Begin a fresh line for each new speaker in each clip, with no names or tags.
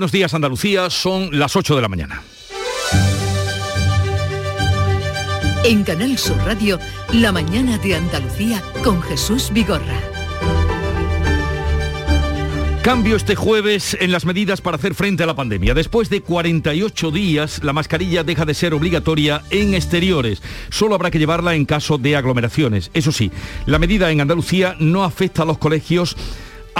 Buenos días Andalucía, son las 8 de la mañana.
En Canal Sur Radio, La mañana de Andalucía con Jesús Vigorra.
Cambio este jueves en las medidas para hacer frente a la pandemia. Después de 48 días, la mascarilla deja de ser obligatoria en exteriores. Solo habrá que llevarla en caso de aglomeraciones. Eso sí, la medida en Andalucía no afecta a los colegios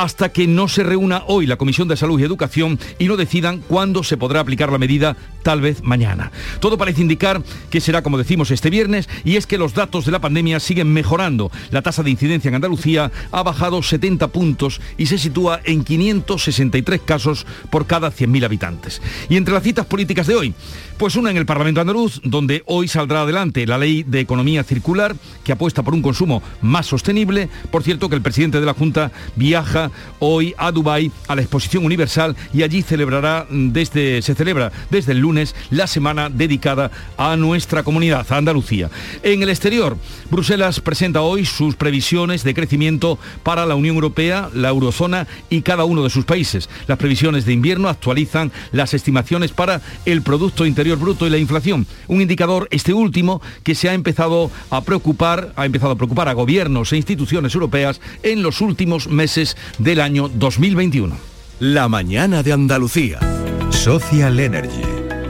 hasta que no se reúna hoy la Comisión de Salud y Educación y no decidan cuándo se podrá aplicar la medida, tal vez mañana. Todo parece indicar que será como decimos este viernes y es que los datos de la pandemia siguen mejorando. La tasa de incidencia en Andalucía ha bajado 70 puntos y se sitúa en 563 casos por cada 100.000 habitantes. Y entre las citas políticas de hoy, pues una en el Parlamento andaluz, donde hoy saldrá adelante la ley de economía circular, que apuesta por un consumo más sostenible. Por cierto, que el presidente de la Junta viaja hoy a Dubái a la Exposición Universal y allí celebrará desde, se celebra desde el lunes la semana dedicada a nuestra comunidad, a Andalucía. En el exterior, Bruselas presenta hoy sus previsiones de crecimiento para la Unión Europea, la eurozona y cada uno de sus países. Las previsiones de invierno actualizan las estimaciones para el Producto Interior Bruto y la inflación. Un indicador, este último, que se ha empezado a preocupar, ha empezado a preocupar a gobiernos e instituciones europeas en los últimos meses del año 2021.
La mañana de Andalucía. Social Energy.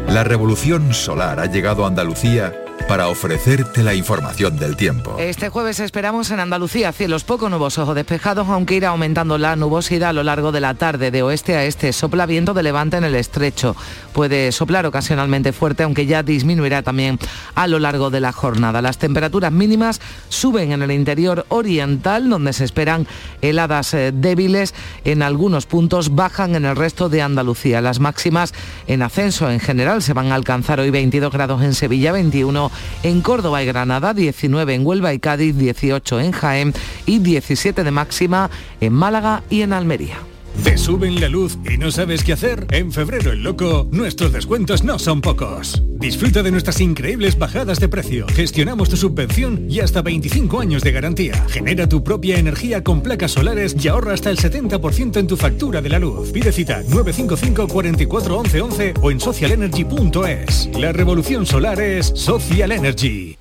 La revolución solar ha llegado a Andalucía para ofrecerte la información del tiempo.
Este jueves esperamos en Andalucía cielos poco nubosos o despejados, aunque irá aumentando la nubosidad a lo largo de la tarde, de oeste a este. Sopla viento de levante en el estrecho. Puede soplar ocasionalmente fuerte, aunque ya disminuirá también a lo largo de la jornada. Las temperaturas mínimas suben en el interior oriental, donde se esperan heladas eh, débiles. En algunos puntos bajan en el resto de Andalucía. Las máximas en ascenso en general se van a alcanzar hoy 22 grados en Sevilla, 21 en Córdoba y Granada, 19 en Huelva y Cádiz, 18 en Jaén y 17 de máxima en Málaga y en Almería.
¿Te suben la luz y no sabes qué hacer? En febrero el loco, nuestros descuentos no son pocos. Disfruta de nuestras increíbles bajadas de precio. Gestionamos tu subvención y hasta 25 años de garantía. Genera tu propia energía con placas solares y ahorra hasta el 70% en tu factura de la luz. Pide cita 955 44 11 11 o en socialenergy.es. La revolución solar es Social Energy.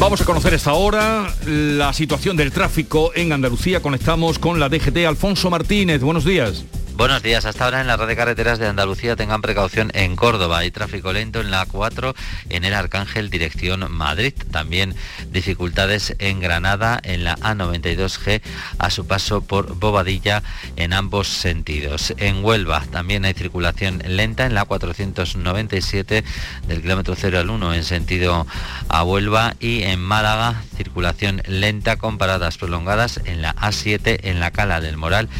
Vamos a conocer esta hora la situación del tráfico en Andalucía. Conectamos con la DGT Alfonso Martínez. Buenos días.
Buenos días. Hasta ahora en la red de carreteras de Andalucía tengan precaución en Córdoba. Hay tráfico lento en la A4 en el Arcángel dirección Madrid. También dificultades en Granada en la A92G a su paso por Bobadilla en ambos sentidos. En Huelva también hay circulación lenta en la A497 del kilómetro 0 al 1 en sentido a Huelva y en Málaga circulación lenta con paradas prolongadas en la A7 en la Cala del Moral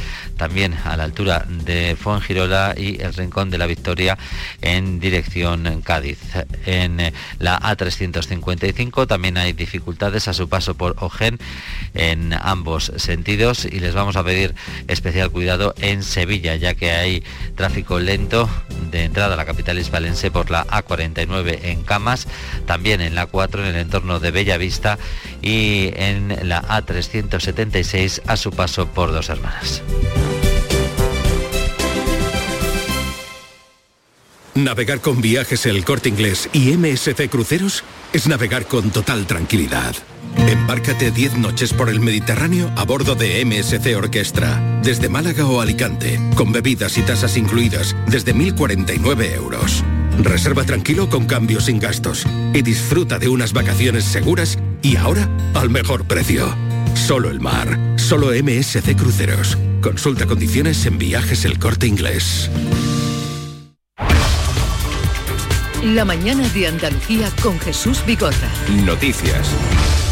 también a la altura de Fuengirola y el Rincón de la Victoria en dirección Cádiz. En eh, la A355 también hay dificultades a su paso por Ogen en ambos sentidos y les vamos a pedir especial cuidado en Sevilla ya que hay tráfico lento de entrada a la capital hispalense por la A49 en Camas, también en la 4 en el entorno de Bellavista y en la A376 a su paso por Dos Hermanas.
Navegar con viajes El Corte Inglés y MSC Cruceros es navegar con total tranquilidad. Embárcate 10 noches por el Mediterráneo a bordo de MSC Orquestra, desde Málaga o Alicante, con bebidas y tasas incluidas desde 1.049 euros. Reserva tranquilo con cambios sin gastos y disfruta de unas vacaciones seguras y ahora al mejor precio. Solo el mar, solo MSC Cruceros. Consulta condiciones en viajes El Corte Inglés.
La mañana de Andalucía con Jesús Bigorra.
Noticias.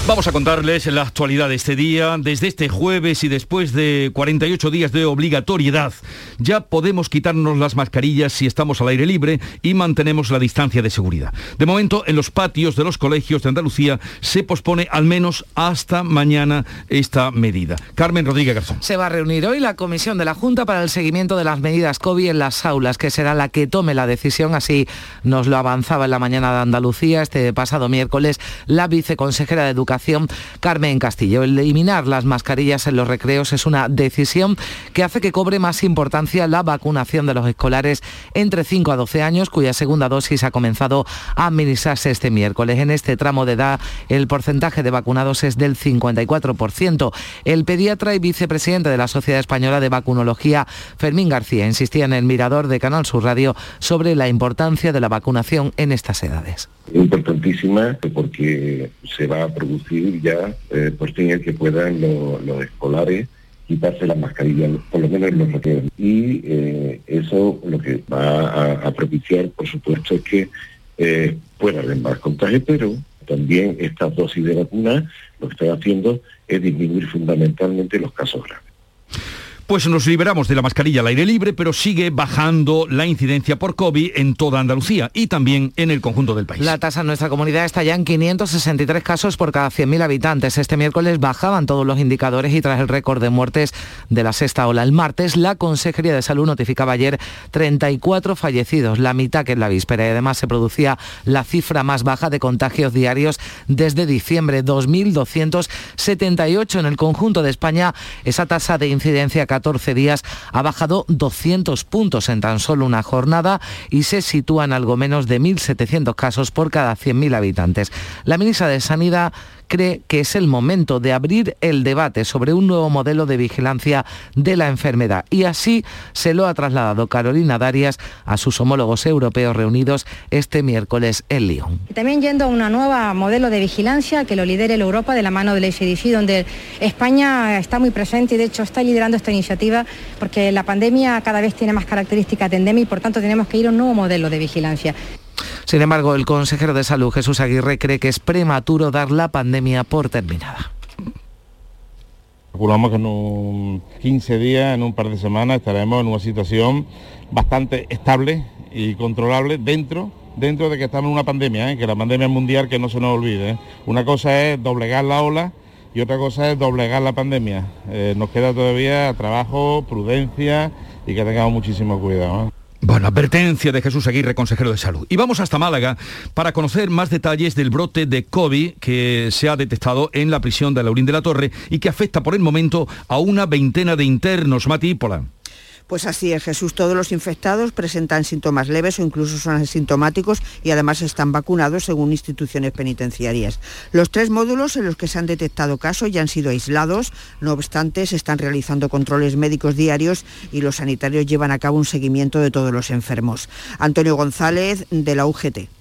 Vamos a contarles la actualidad de este día. Desde este jueves y después de 48 días de obligatoriedad, ya podemos quitarnos las mascarillas si estamos al aire libre y mantenemos la distancia de seguridad. De momento, en los patios de los colegios de Andalucía se pospone al menos hasta mañana esta medida. Carmen Rodríguez Garzón.
Se va a reunir hoy la comisión de la Junta para el seguimiento de las medidas COVID en las aulas, que será la que tome la decisión, así nos lo avanzaba en la mañana de Andalucía este pasado miércoles la viceconsejera de Educación Carmen Castillo. Eliminar las mascarillas en los recreos es una decisión que hace que cobre más importancia la vacunación de los escolares entre 5 a 12 años, cuya segunda dosis ha comenzado a administrarse este miércoles. En este tramo de edad, el porcentaje de vacunados es del 54%. El pediatra y vicepresidente de la Sociedad Española de Vacunología, Fermín García, insistía en el mirador de Canal Sur Radio sobre la importancia de la vacunación en estas edades.
Importantísima porque se va a producir ya eh, que puedan los escolares quitarse la mascarilla, por lo menos los recreos. Y eh, eso lo que va a, propiciar, por supuesto, es que eh, pueda haber más contagio, pero también estas dosis de vacuna lo que están haciendo es disminuir fundamentalmente los casos graves.
Pues nos liberamos de la mascarilla al aire libre, pero sigue bajando la incidencia por COVID en toda Andalucía y también en el conjunto del país.
La tasa en nuestra comunidad está ya en 563 casos por cada 100.000 habitantes. Este miércoles bajaban todos los indicadores y tras el récord de muertes de la sexta ola. El martes, la Consejería de Salud notificaba ayer 34 fallecidos, la mitad que en la víspera. Y además se producía la cifra más baja de contagios diarios desde diciembre, 2.278 en el conjunto de España. Esa tasa de incidencia 14 días ha bajado 200 puntos en tan solo una jornada y se sitúa en algo menos de 1.700 casos por cada 100.000 habitantes. La ministra de Sanidad cree que es el momento de abrir el debate sobre un nuevo modelo de vigilancia de la enfermedad. Y así se lo ha trasladado Carolina Darias a sus homólogos europeos reunidos este miércoles en Lyon.
También yendo a un nuevo modelo de vigilancia que lo lidere la Europa de la mano del ECDC, donde España está muy presente y de hecho está liderando esta iniciativa porque la pandemia cada vez tiene más características de endemia y por tanto tenemos que ir a un nuevo modelo de vigilancia.
Sin embargo, el consejero de salud, Jesús Aguirre, cree que es prematuro dar la pandemia por terminada.
Calculamos que en un 15 días, en un par de semanas, estaremos en una situación bastante estable y controlable dentro dentro de que estamos en una pandemia, ¿eh? que la pandemia mundial que no se nos olvide. ¿eh? Una cosa es doblegar la ola y otra cosa es doblegar la pandemia. Eh, nos queda todavía trabajo, prudencia y que tengamos muchísimo cuidado.
Bueno, advertencia de Jesús Aguirre, consejero de salud. Y vamos hasta Málaga para conocer más detalles del brote de COVID que se ha detectado en la prisión de Laurín de la Torre y que afecta por el momento a una veintena de internos. Mati Pola.
Pues así es, Jesús. Todos los infectados presentan síntomas leves o incluso son asintomáticos y además están vacunados según instituciones penitenciarias. Los tres módulos en los que se han detectado casos ya han sido aislados, no obstante se están realizando controles médicos diarios y los sanitarios llevan a cabo un seguimiento de todos los enfermos. Antonio González, de la UGT.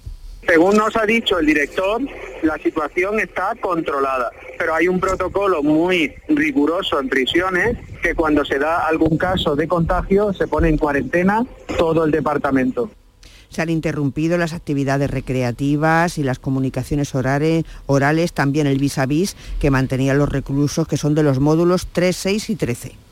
Según nos ha dicho el director, la situación está controlada, pero hay un protocolo muy riguroso en prisiones que cuando se da algún caso de contagio se pone en cuarentena todo el departamento.
Se han interrumpido las actividades recreativas y las comunicaciones orales, orales también el vis a vis que mantenían los reclusos que son de los módulos 3, 6 y 13.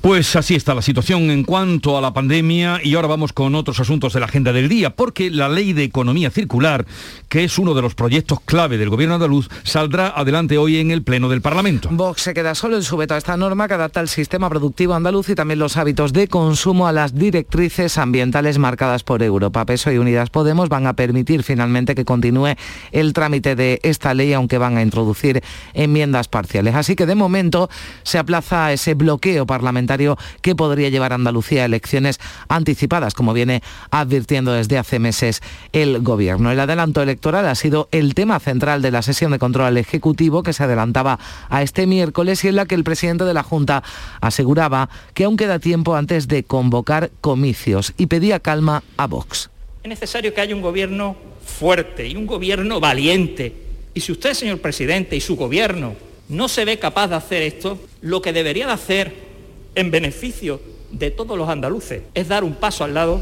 Pues así está la situación en cuanto a la pandemia y ahora vamos con otros asuntos de la agenda del día, porque la ley de economía circular, que es uno de los proyectos clave del gobierno andaluz, saldrá adelante hoy en el Pleno del Parlamento.
Vox se queda solo en su veto a esta norma que adapta el sistema productivo andaluz y también los hábitos de consumo a las directrices ambientales marcadas por Europa. PESO y Unidas Podemos van a permitir finalmente que continúe el trámite de esta ley, aunque van a introducir enmiendas parciales. Así que de momento se aplaza ese bloqueo parlamentario que podría llevar a Andalucía a elecciones anticipadas, como viene advirtiendo desde hace meses el Gobierno. El adelanto electoral ha sido el tema central de la sesión de control al Ejecutivo que se adelantaba a este miércoles y en la que el presidente de la Junta aseguraba que aún queda tiempo antes de convocar comicios y pedía calma a Vox.
Es necesario que haya un gobierno fuerte y un gobierno valiente. Y si usted, señor presidente, y su gobierno no se ve capaz de hacer esto, lo que debería de hacer en beneficio de todos los andaluces es dar un paso al lado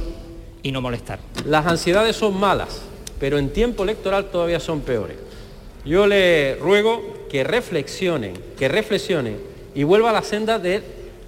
y no molestar.
Las ansiedades son malas, pero en tiempo electoral todavía son peores. Yo le ruego que reflexionen, que reflexionen y vuelva a la senda de,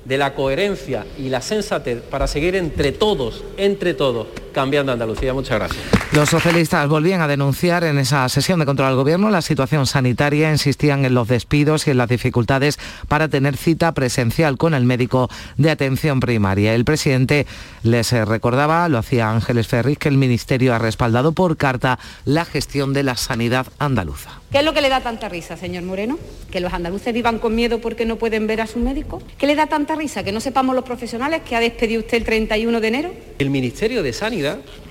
de la coherencia y la sensatez para seguir entre todos, entre todos, cambiando Andalucía. Muchas gracias.
Los socialistas volvían a denunciar en esa sesión de control al gobierno la situación sanitaria, insistían en los despidos y en las dificultades para tener cita presencial con el médico de atención primaria. El presidente les recordaba, lo hacía Ángeles Ferris, que el ministerio ha respaldado por carta la gestión de la sanidad andaluza.
¿Qué es lo que le da tanta risa, señor Moreno? ¿Que los andaluces vivan con miedo porque no pueden ver a su médico? ¿Qué le da tanta risa? ¿Que no sepamos los profesionales que ha despedido usted el 31 de enero?
El Ministerio de Sanidad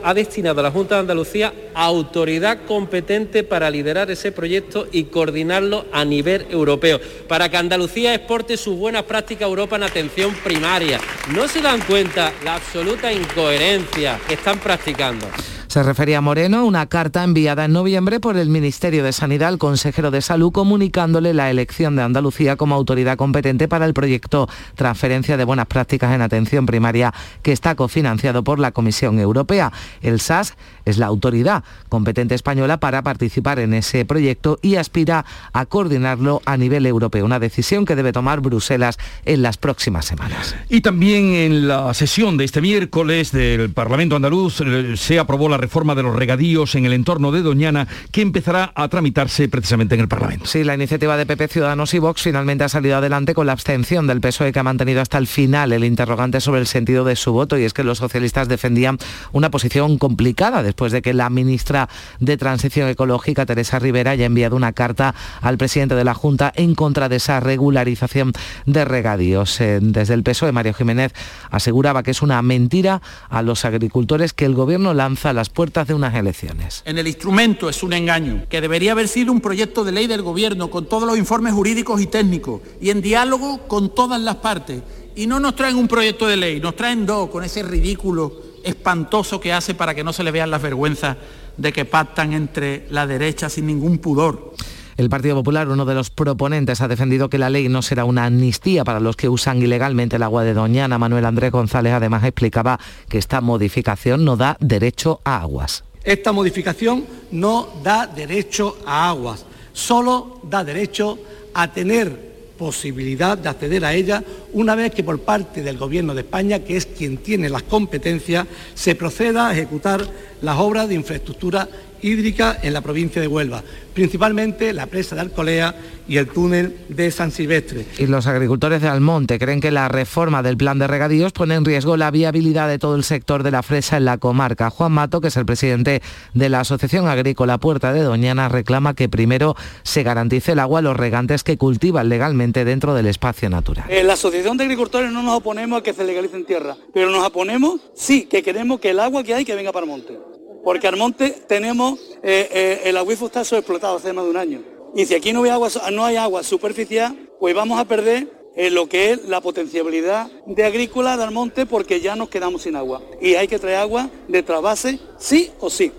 ha destinado a la Junta de Andalucía autoridad competente para liderar ese proyecto y coordinarlo a nivel europeo, para que Andalucía exporte sus buenas prácticas a Europa en atención primaria. ¿No se dan cuenta la absoluta incoherencia que están practicando?
Se refería a Moreno una carta enviada en noviembre por el Ministerio de Sanidad al consejero de Salud comunicándole la elección de Andalucía como autoridad competente para el proyecto Transferencia de Buenas Prácticas en Atención Primaria que está cofinanciado por la Comisión Europea. El SAS es la autoridad competente española para participar en ese proyecto y aspira a coordinarlo a nivel europeo, una decisión que debe tomar Bruselas en las próximas semanas.
Y también en la sesión de este miércoles del Parlamento andaluz eh, se aprobó la reforma de los regadíos en el entorno de Doñana, que empezará a tramitarse precisamente en el Parlamento.
Sí, la iniciativa de PP Ciudadanos y Vox finalmente ha salido adelante con la abstención del PSOE que ha mantenido hasta el final el interrogante sobre el sentido de su voto y es que los socialistas defendían una posición complicada después de que la ministra de Transición Ecológica, Teresa Rivera, haya enviado una carta al presidente de la Junta en contra de esa regularización de regadíos. Eh, desde el PSOE, Mario Jiménez aseguraba que es una mentira a los agricultores que el gobierno lanza las puertas de unas elecciones.
En el instrumento es un engaño, que debería haber sido un proyecto de ley del Gobierno con todos los informes jurídicos y técnicos y en diálogo con todas las partes. Y no nos traen un proyecto de ley, nos traen dos con ese ridículo espantoso que hace para que no se le vean las vergüenzas de que pactan entre la derecha sin ningún pudor.
El Partido Popular, uno de los proponentes, ha defendido que la ley no será una amnistía para los que usan ilegalmente el agua de Doñana. Manuel Andrés González además explicaba que esta modificación no da derecho a aguas.
Esta modificación no da derecho a aguas, solo da derecho a tener posibilidad de acceder a ella una vez que por parte del Gobierno de España, que es quien tiene las competencias, se proceda a ejecutar las obras de infraestructura hídrica en la provincia de Huelva, principalmente la presa de Alcolea y el túnel de San Silvestre.
Y los agricultores de Almonte creen que la reforma del plan de regadíos pone en riesgo la viabilidad de todo el sector de la fresa en la comarca. Juan Mato, que es el presidente de la Asociación Agrícola Puerta de Doñana, reclama que primero se garantice el agua a los regantes que cultivan legalmente dentro del espacio natural.
En la Asociación de Agricultores no nos oponemos a que se legalicen tierra, pero nos oponemos, sí, que queremos que el agua que hay que venga para el monte porque al monte tenemos, eh, eh, el acuífero está sobreexplotado hace más de un año. Y si aquí no hay agua, no hay agua superficial, pues vamos a perder eh, lo que es la potencialidad de agrícola del monte porque ya nos quedamos sin agua. Y hay que traer agua de trasvase sí o sí.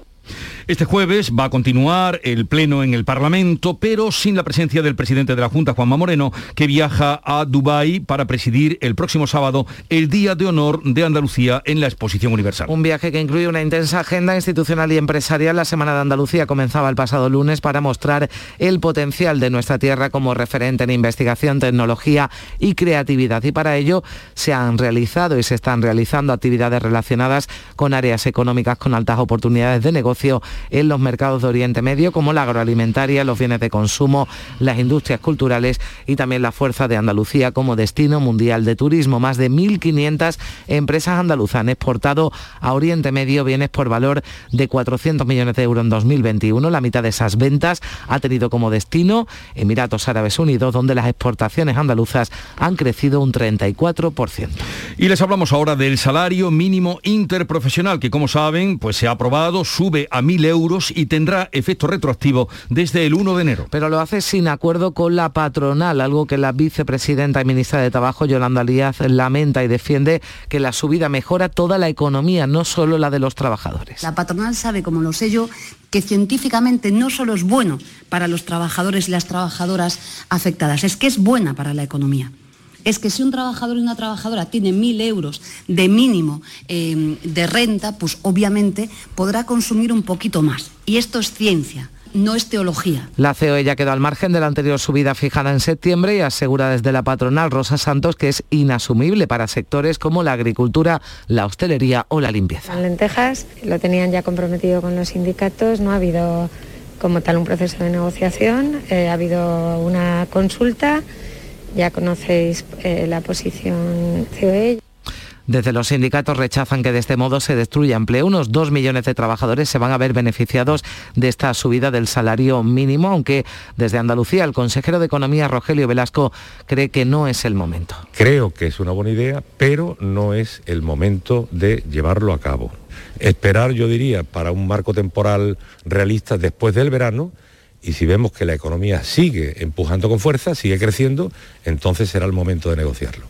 Este jueves va a continuar el pleno en el Parlamento, pero sin la presencia del presidente de la Junta, Juanma Moreno, que viaja a Dubái para presidir el próximo sábado el Día de Honor de Andalucía en la Exposición Universal.
Un viaje que incluye una intensa agenda institucional y empresarial. La Semana de Andalucía comenzaba el pasado lunes para mostrar el potencial de nuestra tierra como referente en investigación, tecnología y creatividad. Y para ello se han realizado y se están realizando actividades relacionadas con áreas económicas con altas oportunidades de negocio en los mercados de Oriente Medio, como la agroalimentaria, los bienes de consumo, las industrias culturales y también la fuerza de Andalucía como destino mundial de turismo. Más de 1.500 empresas andaluzas han exportado a Oriente Medio bienes por valor de 400 millones de euros en 2021. La mitad de esas ventas ha tenido como destino Emiratos Árabes Unidos, donde las exportaciones andaluzas han crecido un 34%.
Y les hablamos ahora del salario mínimo interprofesional, que como saben, pues se ha aprobado, sube a 1.000 euros y tendrá efecto retroactivo desde el 1 de enero.
Pero lo hace sin acuerdo con la patronal, algo que la vicepresidenta y ministra de Trabajo, Yolanda Díaz, lamenta y defiende que la subida mejora toda la economía, no solo la de los trabajadores.
La patronal sabe, como lo sé yo, que científicamente no solo es bueno para los trabajadores y las trabajadoras afectadas, es que es buena para la economía es que si un trabajador y una trabajadora tiene mil euros de mínimo eh, de renta, pues obviamente podrá consumir un poquito más. Y esto es ciencia. no es teología.
La COE ya quedó al margen de la anterior subida fijada en septiembre y asegura desde la patronal Rosa Santos que es inasumible para sectores como la agricultura, la hostelería o la limpieza.
Las lentejas lo tenían ya comprometido con los sindicatos, no ha habido como tal un proceso de negociación, eh, ha habido una consulta, ya conocéis eh, la posición COE.
Desde los sindicatos rechazan que de este modo se destruya empleo. Unos dos millones de trabajadores se van a ver beneficiados de esta subida del salario mínimo, aunque desde Andalucía el consejero de Economía, Rogelio Velasco, cree que no es el momento.
Creo que es una buena idea, pero no es el momento de llevarlo a cabo. Esperar, yo diría, para un marco temporal realista después del verano, y si vemos que la economía sigue empujando con fuerza, sigue creciendo, entonces será el momento de negociarlo.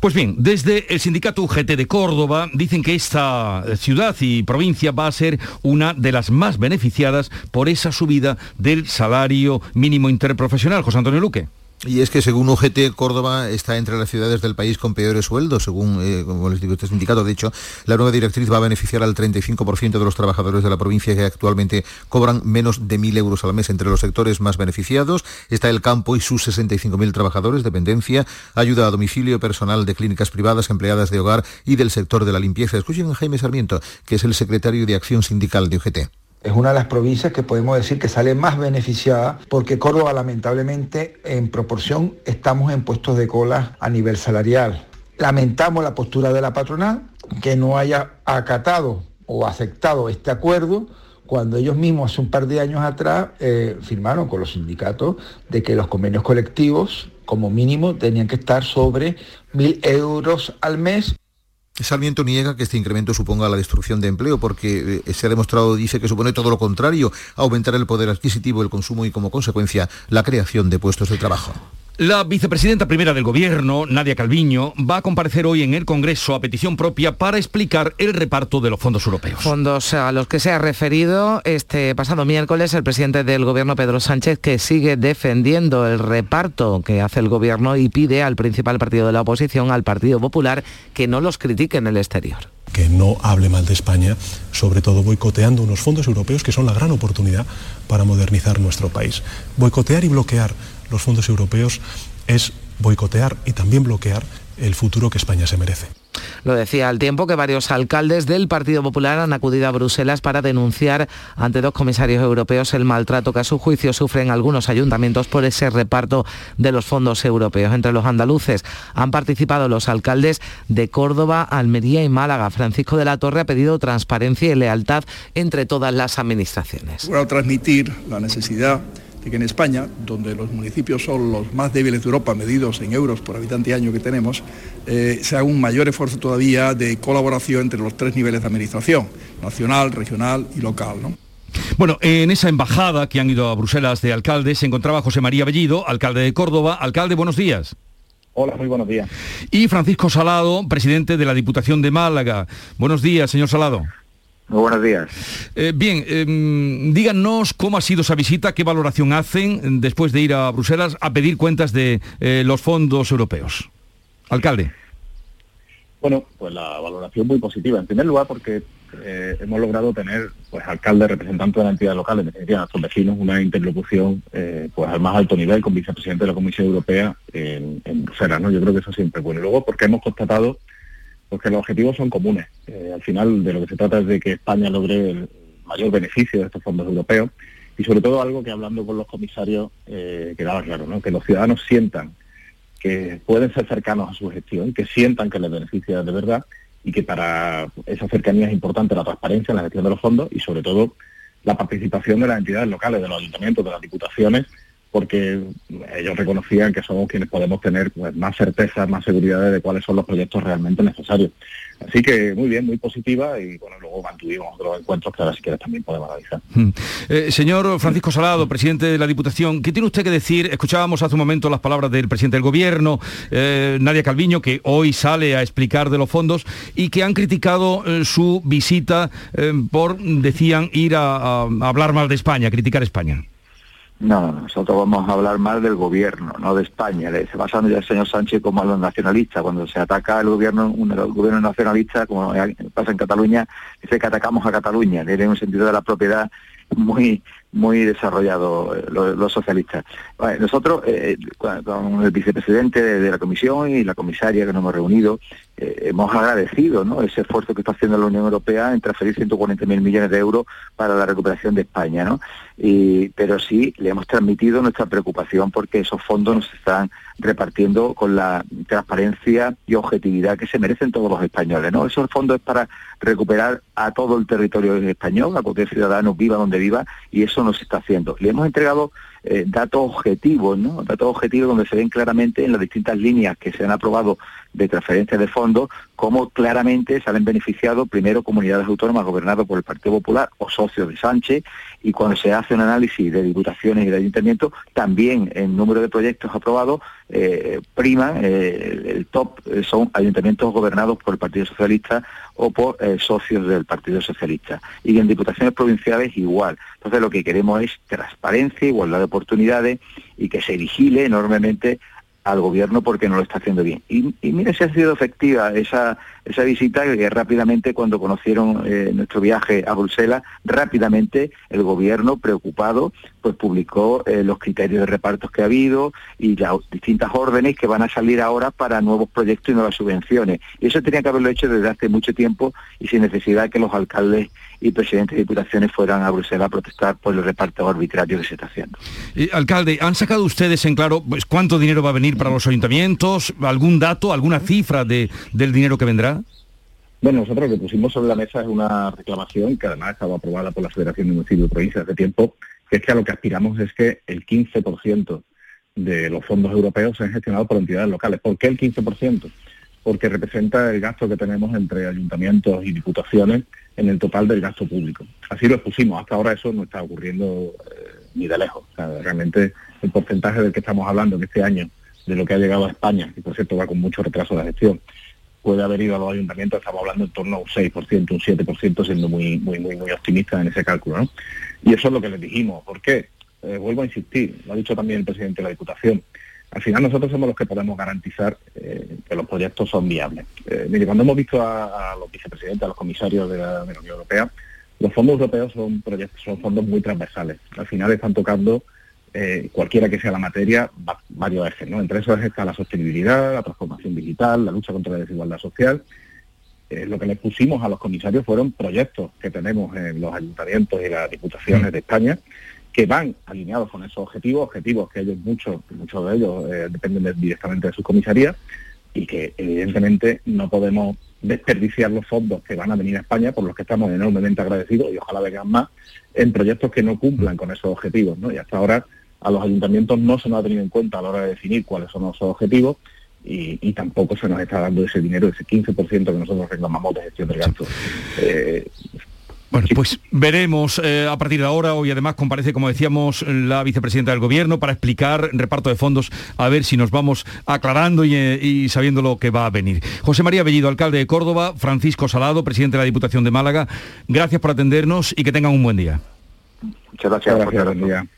Pues bien, desde el sindicato UGT de Córdoba dicen que esta ciudad y provincia va a ser una de las más beneficiadas por esa subida del salario mínimo interprofesional. José Antonio Luque.
Y es que según UGT, Córdoba está entre las ciudades del país con peores sueldos, según eh, como les digo, este sindicato. De hecho, la nueva directriz va a beneficiar al 35% de los trabajadores de la provincia que actualmente cobran menos de 1.000 euros al mes. Entre los sectores más beneficiados está el campo y sus 65.000 trabajadores, dependencia, ayuda a domicilio, personal de clínicas privadas, empleadas de hogar y del sector de la limpieza. Escuchen a Jaime Sarmiento, que es el secretario de Acción Sindical de UGT.
Es una de las provincias que podemos decir que sale más beneficiada porque Córdoba lamentablemente en proporción estamos en puestos de cola a nivel salarial. Lamentamos la postura de la patronal que no haya acatado o aceptado este acuerdo cuando ellos mismos hace un par de años atrás eh, firmaron con los sindicatos de que los convenios colectivos como mínimo tenían que estar sobre mil euros al mes
Sarmiento niega que este incremento suponga la destrucción de empleo porque eh, se ha demostrado, dice, que supone todo lo contrario, aumentar el poder adquisitivo, el consumo y como consecuencia la creación de puestos de trabajo.
La vicepresidenta primera del Gobierno, Nadia Calviño, va a comparecer hoy en el Congreso a petición propia para explicar el reparto de los fondos europeos.
Fondos a los que se ha referido este pasado miércoles el presidente del Gobierno, Pedro Sánchez, que sigue defendiendo el reparto que hace el Gobierno y pide al principal partido de la oposición, al Partido Popular, que no los critique en el exterior
que no hable mal de España, sobre todo boicoteando unos fondos europeos que son la gran oportunidad para modernizar nuestro país. Boicotear y bloquear los fondos europeos es boicotear y también bloquear el futuro que España se merece.
Lo decía al tiempo que varios alcaldes del Partido Popular han acudido a Bruselas para denunciar ante dos comisarios europeos el maltrato que a su juicio sufren algunos ayuntamientos por ese reparto de los fondos europeos. Entre los andaluces han participado los alcaldes de Córdoba, Almería y Málaga. Francisco de la Torre ha pedido transparencia y lealtad entre todas las administraciones.
Voy a transmitir la necesidad que en España, donde los municipios son los más débiles de Europa, medidos en euros por habitante y año que tenemos, eh, se haga un mayor esfuerzo todavía de colaboración entre los tres niveles de administración, nacional, regional y local.
Bueno, en esa embajada que han ido a Bruselas de alcaldes se encontraba José María Bellido, alcalde de Córdoba. Alcalde, buenos días.
Hola, muy buenos días.
Y Francisco Salado, presidente de la Diputación de Málaga. Buenos días, señor Salado.
Muy buenos días.
Eh, bien, em, díganos cómo ha sido esa visita, qué valoración hacen después de ir a Bruselas a pedir cuentas de eh, los fondos europeos. Alcalde.
Bueno, pues la valoración muy positiva. En primer lugar, porque eh, hemos logrado tener pues alcaldes, representantes de la entidad local, en definitiva nuestros vecinos, una interlocución pues al más alto nivel con vicepresidente de la Comisión Europea en, en Bruselas. ¿no? Yo creo que eso siempre es bueno. Luego porque hemos constatado porque los objetivos son comunes. Eh, al final de lo que se trata es de que España logre el mayor beneficio de estos fondos europeos y sobre todo algo que hablando con los comisarios eh, quedaba claro, ¿no? que los ciudadanos sientan que pueden ser cercanos a su gestión, que sientan que les beneficia de verdad y que para esa cercanía es importante la transparencia en la gestión de los fondos y sobre todo la participación de las entidades locales, de los ayuntamientos, de las diputaciones porque ellos reconocían que somos quienes podemos tener pues, más certeza, más seguridad de cuáles son los proyectos realmente necesarios. Así que muy bien, muy positiva y bueno, luego mantuvimos otros encuentros que ahora si quieres también podemos analizar.
Hmm. Eh, señor Francisco Salado, presidente de la Diputación, ¿qué tiene usted que decir? Escuchábamos hace un momento las palabras del presidente del Gobierno, eh, Nadia Calviño, que hoy sale a explicar de los fondos y que han criticado eh, su visita por, decían, ir a, a hablar mal de España, criticar España.
No, nosotros vamos a hablar más del gobierno, no de España. Se basando ya el señor Sánchez como a los nacionalistas. Cuando se ataca el gobierno, un gobierno nacionalista, como pasa en Cataluña, dice que atacamos a Cataluña. Tiene un sentido de la propiedad muy muy desarrollado eh, los, socialistas. nosotros, eh, con el vicepresidente de, la comisión y la comisaria que nos hemos reunido, eh, hemos agradecido ese esfuerzo que está haciendo la Unión Europea en transferir 140.000 millones de euros para la recuperación de España. ¿no? Y, pero sí le hemos transmitido nuestra preocupación porque esos fondos nos están repartiendo con la transparencia y objetividad que se merecen todos los españoles. ¿no? Esos fondos es para recuperar a todo el territorio español, a cualquier ciudadano viva donde viva, y eso no se está haciendo. Le hemos entregado eh, datos objetivos, ¿no? Datos objetivos donde se ven claramente en las distintas líneas que se han aprobado de transferencia de fondos, cómo claramente salen beneficiados primero comunidades autónomas gobernadas por el Partido Popular o socios de Sánchez, y cuando se hace un análisis de diputaciones y de ayuntamientos, también el número de proyectos aprobados eh, priman, eh, el top son ayuntamientos gobernados por el Partido Socialista o por socios del Partido Socialista. Y en diputaciones provinciales igual. Entonces lo que queremos es transparencia, igualdad de oportunidades y que se vigile enormemente al gobierno porque no lo está haciendo bien. Y, y mire si ha sido efectiva esa, esa visita que rápidamente cuando conocieron eh, nuestro viaje a Bruselas, rápidamente el gobierno preocupado pues publicó eh, los criterios de repartos que ha habido y las distintas órdenes que van a salir ahora para nuevos proyectos y nuevas subvenciones. Y eso tenía que haberlo hecho desde hace mucho tiempo y sin necesidad de que los alcaldes y presidentes de diputaciones fueran a Bruselas a protestar por el reparto arbitrario que se está haciendo.
alcalde, ¿han sacado ustedes en claro pues, cuánto dinero va a venir para los ayuntamientos? ¿Algún dato, alguna cifra de, del dinero que vendrá?
Bueno, nosotros lo que pusimos sobre la mesa es una reclamación que además estaba aprobada por la Federación de Municipios y Provincias hace tiempo, que es que a lo que aspiramos es que el 15% de los fondos europeos sean gestionados por entidades locales. ¿Por qué el 15%? Porque representa el gasto que tenemos entre ayuntamientos y diputaciones en el total del gasto público. Así lo expusimos. Hasta ahora eso no está ocurriendo eh, ni de lejos. realmente el porcentaje del que estamos hablando que este año de lo que ha llegado a España, y por cierto va con mucho retraso de gestión, puede haber ido a los ayuntamientos, estamos hablando en torno a un 6%, un 7%, siendo muy, muy, muy, muy optimistas en ese cálculo. ¿no? Y eso es lo que les dijimos. ¿Por qué? Eh, vuelvo a insistir, lo ha dicho también el presidente de la Diputación. Al final nosotros somos los que podemos garantizar eh, que los proyectos son viables. Eh, mire, cuando hemos visto a, los vicepresidentes, a los comisarios de la, Unión Europea, los fondos europeos son proyectos, son fondos muy transversales. Al final están tocando eh, cualquiera que sea la materia, varios ejes, ¿no? Entre esos está la sostenibilidad, la transformación digital, la lucha contra la desigualdad social. Eh, lo que les pusimos a los comisarios fueron proyectos que tenemos en los ayuntamientos y las diputaciones de España que van alineados con esos objetivos, objetivos que ellos muchos, muchos de ellos eh, dependen directamente de sus comisarías y que evidentemente no podemos desperdiciar los fondos que van a venir a España, por los que estamos enormemente agradecidos y ojalá vengan más, en proyectos que no cumplan con esos objetivos. ¿no? Y hasta ahora a los ayuntamientos no se nos ha tenido en cuenta a la hora de definir cuáles son nuestros objetivos y, tampoco se nos está dando ese dinero, ese 15% que nosotros reclamamos de gestión del gasto. Eh,
bueno, pues veremos eh, a partir de ahora. Hoy además comparece, como decíamos, la vicepresidenta del Gobierno para explicar reparto de fondos, a ver si nos vamos aclarando y, eh, y, sabiendo lo que va a venir. José María Bellido, alcalde de Córdoba, Francisco Salado, presidente de la Diputación de Málaga, gracias por atendernos y que tengan un buen día.
Muchas gracias. Muchas gracias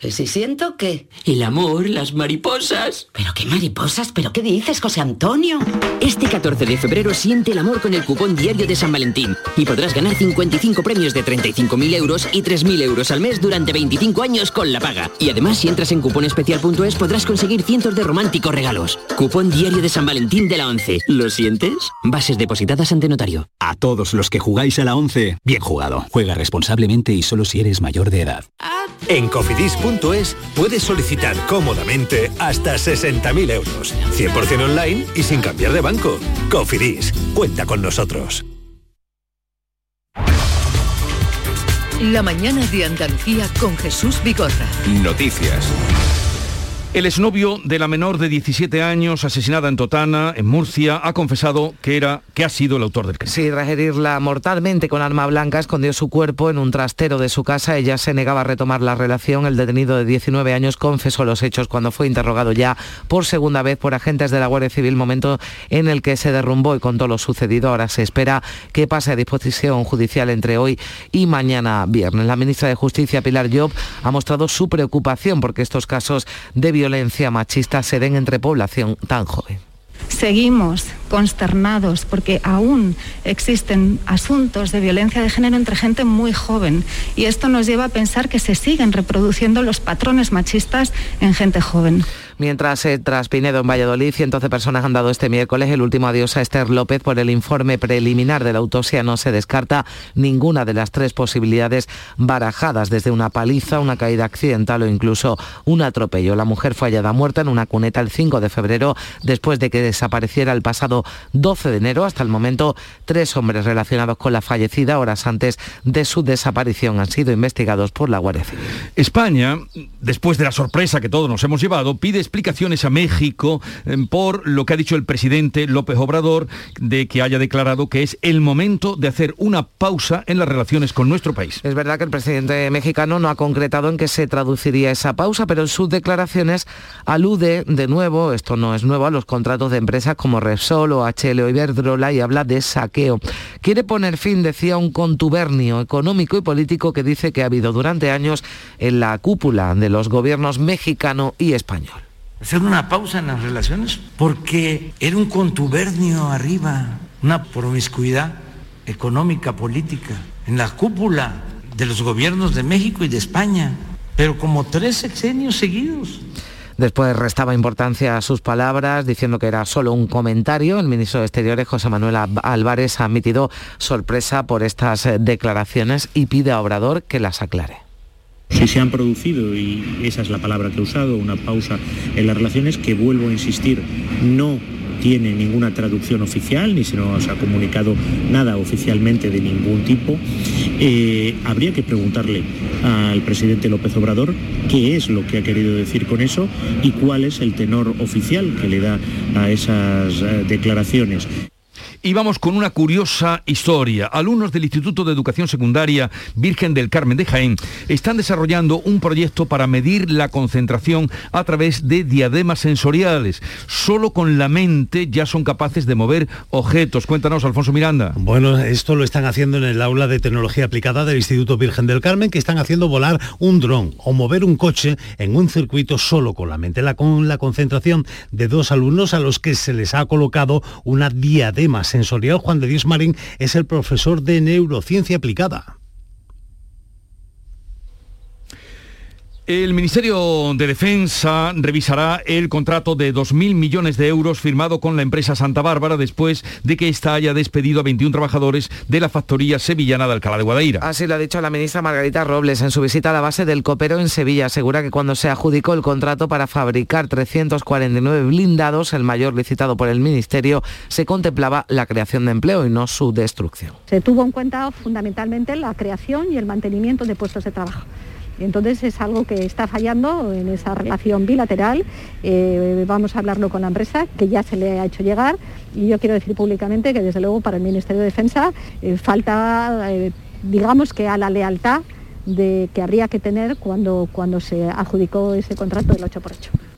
Si siento qué?
El amor, las mariposas.
¿Pero qué mariposas? ¿Pero qué dices, José Antonio?
Este 14 de febrero siente el amor con el cupón diario de San Valentín y podrás ganar 55 premios de 35.000 euros y 3.000 euros al mes durante 25 años con la paga. Y además, si entras en cuponespecial.es podrás conseguir cientos de románticos regalos. Cupón diario de San Valentín de la 11. ¿Lo sientes? Bases depositadas ante notario.
A todos los que jugáis a la 11, bien jugado. Juega responsablemente y solo si eres mayor de edad.
En cofidis.es puedes solicitar cómodamente hasta 60.000 euros, 100% online y sin cambiar de banco. Cofidis, cuenta con nosotros.
La mañana de Andalucía con Jesús Bigorra.
Noticias.
El exnovio de la menor de 17 años asesinada en Totana, en Murcia, ha confesado que era que ha sido el autor del crimen.
Sí, tras mortalmente con arma blanca, escondió su cuerpo en un trastero de su casa. Ella se negaba a retomar la relación. El detenido de 19 años confesó los hechos cuando fue interrogado ya por segunda vez por agentes de la Guardia Civil, momento en el que se derrumbó y contó lo sucedido. Ahora se espera que pase a disposición judicial entre hoy y mañana viernes. La ministra de Justicia, Pilar Job, ha mostrado su preocupación porque estos casos de violencia violencia machista se den entre población tan joven.
Seguimos consternados porque aún existen asuntos de violencia de género entre gente muy joven y esto nos lleva a pensar que se siguen reproduciendo los patrones machistas en gente joven.
Mientras eh, tras Pinedo en Valladolid, cientos de personas han dado este miércoles el último adiós a Esther López por el informe preliminar de la autopsia. No se descarta ninguna de las tres posibilidades barajadas, desde una paliza, una caída accidental o incluso un atropello. La mujer fue hallada muerta en una cuneta el 5 de febrero después de que desapareciera el pasado 12 de enero. Hasta el momento, tres hombres relacionados con la fallecida horas antes de su desaparición han sido investigados por la Guardia Civil.
España, después de la sorpresa que todos nos hemos llevado, pide explicaciones a México eh, por lo que ha dicho el presidente López Obrador de que haya declarado que es el momento de hacer una pausa en las relaciones con nuestro país.
Es verdad que el presidente mexicano no ha concretado en qué se traduciría esa pausa, pero en sus declaraciones alude de nuevo, esto no es nuevo, a los contratos de empresas como Repsol o HL o Iberdrola y habla de saqueo. Quiere poner fin, decía, un contubernio económico y político que dice que ha habido durante años en la cúpula de los gobiernos mexicano y español
hacer una pausa en las relaciones porque era un contubernio arriba, una promiscuidad económica, política, en la cúpula de los gobiernos de México y de España, pero como tres sexenios seguidos.
Después restaba importancia a sus palabras, diciendo que era solo un comentario. El ministro de Exteriores, José Manuel Álvarez, ha admitido sorpresa por estas declaraciones y pide a Obrador que las aclare.
Si se han producido, y esa es la palabra que he usado, una pausa en las relaciones, que vuelvo a insistir, no tiene ninguna traducción oficial, ni se nos ha comunicado nada oficialmente de ningún tipo. Eh, habría que preguntarle al presidente López Obrador qué es lo que ha querido decir con eso y cuál es el tenor oficial que le da a esas eh, declaraciones.
Y vamos con una curiosa historia. Alumnos del Instituto de Educación Secundaria Virgen del Carmen de Jaén están desarrollando un proyecto para medir la concentración a través de diademas sensoriales. Solo con la mente ya son capaces de mover objetos. Cuéntanos, Alfonso Miranda.
Bueno, esto lo están haciendo en el aula de tecnología aplicada del Instituto Virgen del Carmen, que están haciendo volar un dron o mover un coche en un circuito solo con la mente, la, con la concentración de dos alumnos a los que se les ha colocado una diadema sensorial, Juan de Dios Marín es el profesor de neurociencia aplicada.
El Ministerio de Defensa revisará el contrato de 2.000 millones de euros firmado con la empresa Santa Bárbara después de que ésta haya despedido a 21 trabajadores de la factoría sevillana de Alcalá de Guadaira.
Así lo ha dicho la ministra Margarita Robles en su visita a la base del Copero en Sevilla. Asegura que cuando se adjudicó el contrato para fabricar 349 blindados, el mayor licitado por el Ministerio, se contemplaba la creación de empleo y no su destrucción.
Se tuvo en cuenta fundamentalmente la creación y el mantenimiento de puestos de trabajo. Entonces es algo que está fallando en esa relación bilateral. Eh, vamos a hablarlo con la empresa, que ya se le ha hecho llegar. Y yo quiero decir públicamente que desde luego para el Ministerio de Defensa eh, falta, eh, digamos que a la lealtad que habría que tener cuando, cuando se adjudicó ese contrato del 8 por 8.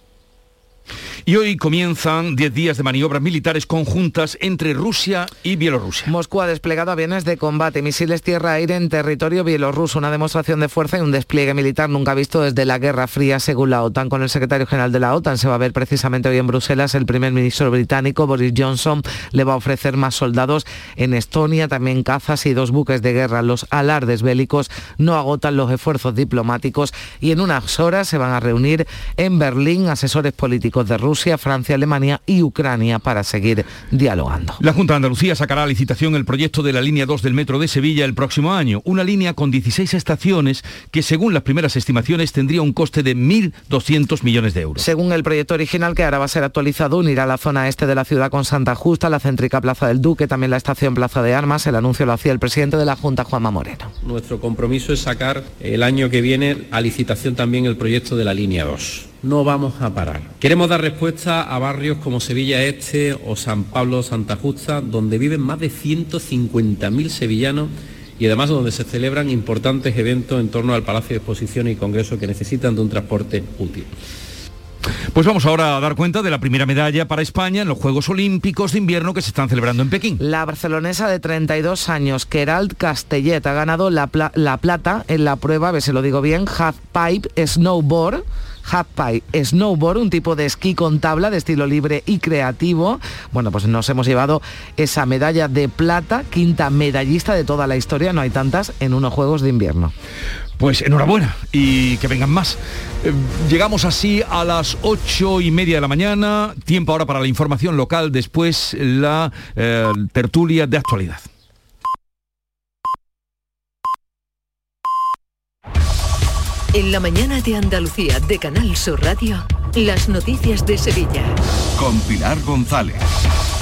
Y hoy comienzan 10 días de maniobras militares conjuntas entre Rusia y Bielorrusia.
Moscú ha desplegado aviones de combate, misiles tierra-aire en territorio bielorruso, una demostración de fuerza y un despliegue militar nunca visto desde la Guerra Fría, según la OTAN. Con el secretario general de la OTAN se va a ver precisamente hoy en Bruselas. El primer ministro británico, Boris Johnson, le va a ofrecer más soldados en Estonia, también cazas y dos buques de guerra. Los alardes bélicos no agotan los esfuerzos diplomáticos y en unas horas se van a reunir en Berlín asesores políticos de Rusia Rusia, Francia, Alemania y Ucrania para seguir dialogando.
La Junta de Andalucía sacará a licitación el proyecto de la línea 2 del metro de Sevilla el próximo año, una línea con 16 estaciones que según las primeras estimaciones tendría un coste de 1.200 millones de euros.
Según el proyecto original que ahora va a ser actualizado, unirá la zona este de la ciudad con Santa Justa, la céntrica Plaza del Duque, también la estación Plaza de Armas. El anuncio lo hacía el presidente de la Junta, Juanma Moreno.
Nuestro compromiso es sacar el año que viene a licitación también el proyecto de la línea 2 no vamos a parar. Queremos dar respuesta a barrios como Sevilla Este o San Pablo Santa Justa, donde viven más de 150.000 sevillanos y además donde se celebran importantes eventos en torno al Palacio de Exposiciones y Congreso que necesitan de un transporte útil.
Pues vamos ahora a dar cuenta de la primera medalla para España en los Juegos Olímpicos de Invierno que se están celebrando en Pekín.
La barcelonesa de 32 años, Keralt Castellet, ha ganado la, la plata en la prueba, a ver si lo digo bien, half pipe snowboard Halfpipe Snowboard, un tipo de esquí con tabla de estilo libre y creativo. Bueno, pues nos hemos llevado esa medalla de plata, quinta medallista de toda la historia, no hay tantas, en unos Juegos de Invierno.
Pues enhorabuena y que vengan más. Eh, llegamos así a las ocho y media de la mañana. Tiempo ahora para la información local, después la eh, tertulia de actualidad.
En la mañana de Andalucía de Canal Sur Radio, las noticias de Sevilla.
Con Pilar González.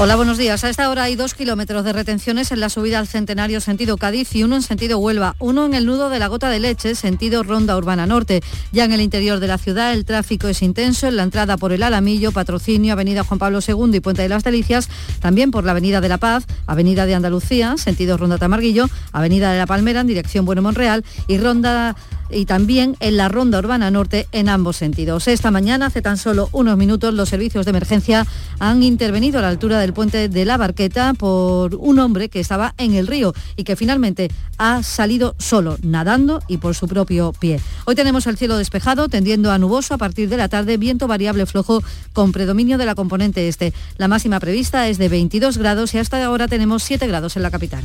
Hola, buenos días. A esta hora hay dos kilómetros de retenciones en la subida al Centenario sentido Cádiz y uno en sentido Huelva. Uno en el nudo de la Gota de Leche, sentido Ronda Urbana Norte. Ya en el interior de la ciudad el tráfico es intenso en la entrada por el Alamillo, Patrocinio, Avenida Juan Pablo II y Puente de las Delicias. También por la Avenida de la Paz, Avenida de Andalucía, sentido Ronda Tamarguillo, Avenida de la Palmera en dirección Bueno Monreal y Ronda y también en la Ronda Urbana Norte en ambos sentidos. Esta mañana, hace tan solo unos minutos, los servicios de emergencia han intervenido a la altura del puente de la Barqueta por un hombre que estaba en el río y que finalmente ha salido solo, nadando y por su propio pie. Hoy tenemos el cielo despejado, tendiendo a nuboso a partir de la tarde, viento variable flojo con predominio de la componente este. La máxima prevista es de 22 grados y hasta ahora tenemos 7 grados en la capital.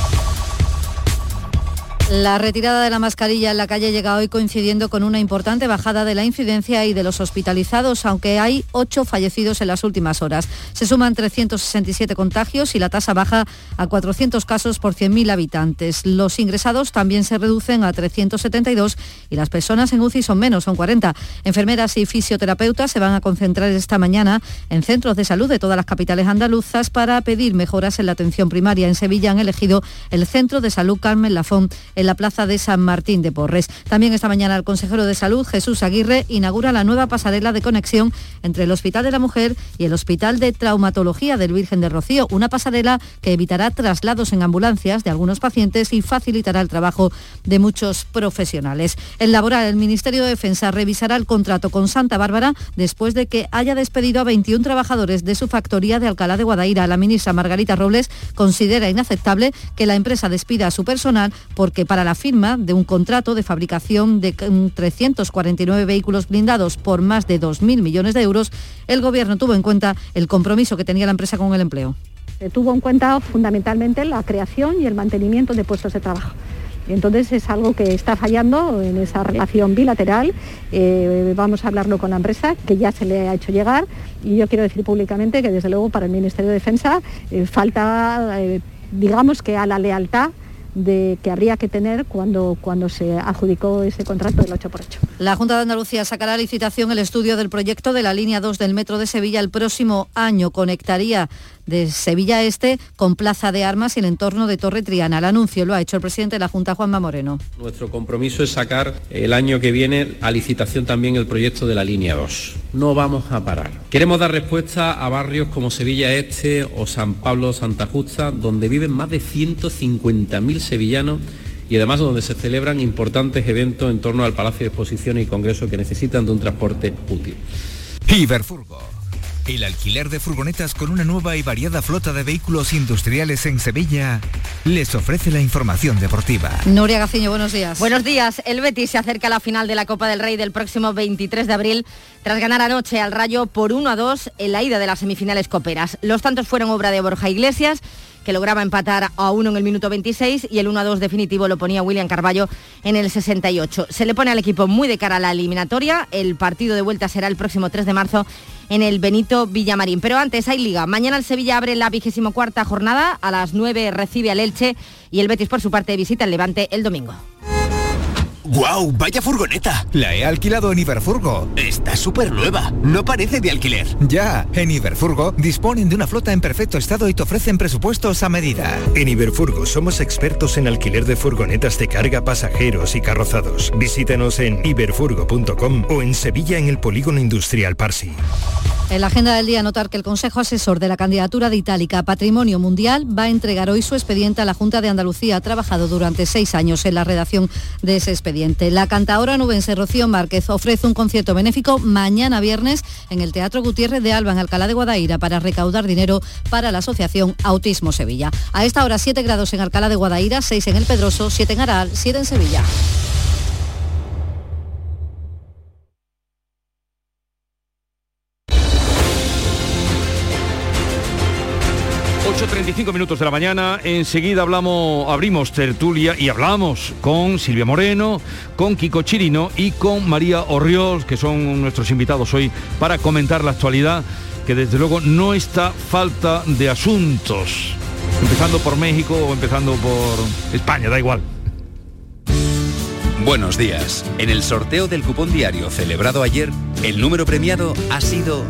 La retirada de la mascarilla en la calle llega hoy coincidiendo con una importante bajada de la incidencia y de los hospitalizados, aunque hay ocho fallecidos en las últimas horas. Se suman 367 contagios y la tasa baja a 400 casos por 100.000 habitantes. Los ingresados también se reducen a 372 y las personas en UCI son menos, son 40. Enfermeras y fisioterapeutas se van a concentrar esta mañana en centros de salud de todas las capitales andaluzas para pedir mejoras en la atención primaria. En Sevilla han elegido el Centro de Salud Carmen Lafón en la plaza de San Martín de Porres. También esta mañana el consejero de Salud, Jesús Aguirre, inaugura la nueva pasarela de conexión entre el Hospital de la Mujer y el Hospital de Traumatología del Virgen de Rocío, una pasarela que evitará traslados en ambulancias de algunos pacientes y facilitará el trabajo de muchos profesionales. En laboral, el Ministerio de Defensa revisará el contrato con Santa Bárbara después de que haya despedido a 21 trabajadores de su factoría de Alcalá de Guadaira. La ministra Margarita Robles considera inaceptable que la empresa despida a su personal porque para la firma de un contrato de fabricación de 349 vehículos blindados por más de 2.000 millones de euros, el Gobierno tuvo en cuenta el compromiso que tenía la empresa con el empleo.
Tuvo en cuenta fundamentalmente la creación y el mantenimiento de puestos de trabajo. Entonces es algo que está fallando en esa relación bilateral. Eh, vamos a hablarlo con la empresa, que ya se le ha hecho llegar. Y yo quiero decir públicamente que desde luego para el Ministerio de Defensa eh, falta, eh, digamos que a la lealtad de que habría que tener cuando, cuando se adjudicó ese contrato del 8x8.
La Junta de Andalucía sacará licitación el estudio del proyecto de la línea 2 del Metro de Sevilla el próximo año. Conectaría de Sevilla Este con Plaza de Armas y el entorno de Torre Triana. El anuncio lo ha hecho el presidente de la Junta, Juanma Moreno.
Nuestro compromiso es sacar el año que viene a licitación también el proyecto de la línea 2. No vamos a parar. Queremos dar respuesta a barrios como Sevilla Este o San Pablo Santa Justa, donde viven más de 150.000 sevillanos y además donde se celebran importantes eventos en torno al Palacio de Exposiciones y Congreso que necesitan de un transporte útil.
Iberfurgo el alquiler de furgonetas con una nueva y variada flota de vehículos industriales en Sevilla les ofrece la información deportiva.
Nuria Gaciño, buenos días.
Buenos días. El Betis se acerca a la final de la Copa del Rey del próximo 23 de abril tras ganar anoche al Rayo por 1 a 2 en la ida de las semifinales coperas. Los tantos fueron obra de Borja Iglesias que lograba empatar a uno en el minuto 26 y el 1-2 definitivo lo ponía William Carballo en el 68. Se le pone al equipo muy de cara a la eliminatoria. El partido de vuelta será el próximo 3 de marzo en el Benito Villamarín. Pero antes hay liga. Mañana el Sevilla abre la vigésimo cuarta jornada. A las 9 recibe al Elche y el Betis por su parte visita el Levante el domingo.
¡Guau! ¡Vaya furgoneta! La he alquilado en Iberfurgo. Está súper nueva. No parece de alquiler. Ya, en Iberfurgo disponen de una flota en perfecto estado y te ofrecen presupuestos a medida.
En Iberfurgo somos expertos en alquiler de furgonetas de carga, pasajeros y carrozados. Visítanos en iberfurgo.com o en Sevilla en el Polígono Industrial Parsi.
En la agenda del día notar que el Consejo Asesor de la candidatura de Itálica a Patrimonio Mundial va a entregar hoy su expediente a la Junta de Andalucía. Ha trabajado durante seis años en la redacción de ese expediente. La cantadora nubense Rocío Márquez ofrece un concierto benéfico mañana viernes en el Teatro Gutiérrez de Alba, en Alcalá de Guadaira, para recaudar dinero para la Asociación Autismo Sevilla. A esta hora 7 grados en Alcalá de Guadaira, 6 en El Pedroso, 7 en Aral, 7 en Sevilla.
8.35 minutos de la mañana, enseguida hablamos, abrimos tertulia y hablamos con Silvia Moreno, con Kiko Chirino y con María Orriols, que son nuestros invitados hoy para comentar la actualidad, que desde luego no está falta de asuntos, empezando por México o empezando por España, da igual.
Buenos días. En el sorteo del cupón diario celebrado ayer, el número premiado ha sido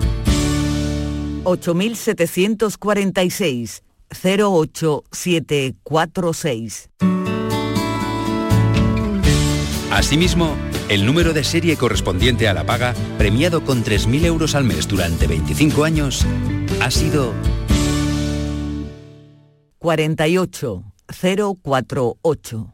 8746 08746.
Asimismo, el número de serie correspondiente a la paga, premiado con 3.000 euros al mes durante 25 años, ha sido
48048.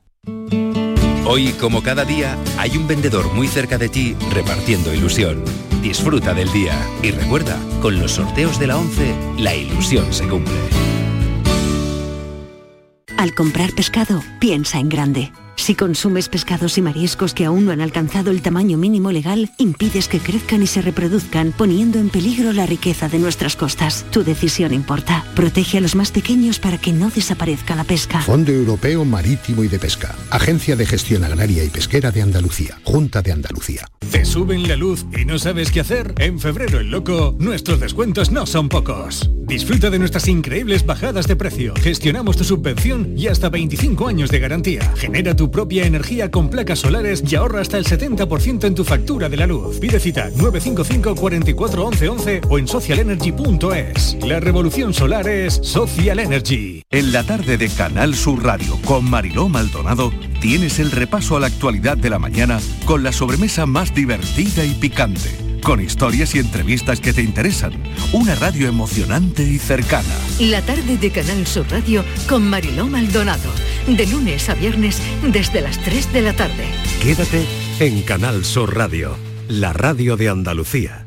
Hoy, como cada día, hay un vendedor muy cerca de ti repartiendo ilusión. Disfruta del día y recuerda, con los sorteos de la 11, la ilusión se cumple.
Al comprar pescado, piensa en grande. Si consumes pescados y mariscos que aún no han alcanzado el tamaño mínimo legal, impides que crezcan y se reproduzcan, poniendo en peligro la riqueza de nuestras costas. Tu decisión importa. Protege a los más pequeños para que no desaparezca la pesca.
Fondo Europeo Marítimo y de Pesca. Agencia de Gestión Agraria y Pesquera de Andalucía. Junta de Andalucía.
¿Te suben la luz y no sabes qué hacer? En febrero el loco, nuestros descuentos no son pocos. Disfruta de nuestras increíbles bajadas de precio. Gestionamos tu subvención y hasta 25 años de garantía. Genera tu propia energía con placas solares y ahorra hasta el 70% en tu factura de la luz. Pide cita 955 44 11 11 o en socialenergy.es. La revolución solar es Social Energy.
En la tarde de Canal Sur Radio con Mariló Maldonado tienes el repaso a la actualidad de la mañana con la sobremesa más divertida y picante. Con historias y entrevistas que te interesan. Una radio emocionante y cercana.
La tarde de Canal Sur Radio con Mariló Maldonado. De lunes a viernes desde las 3 de la tarde.
Quédate en Canal Sur Radio, la radio de Andalucía.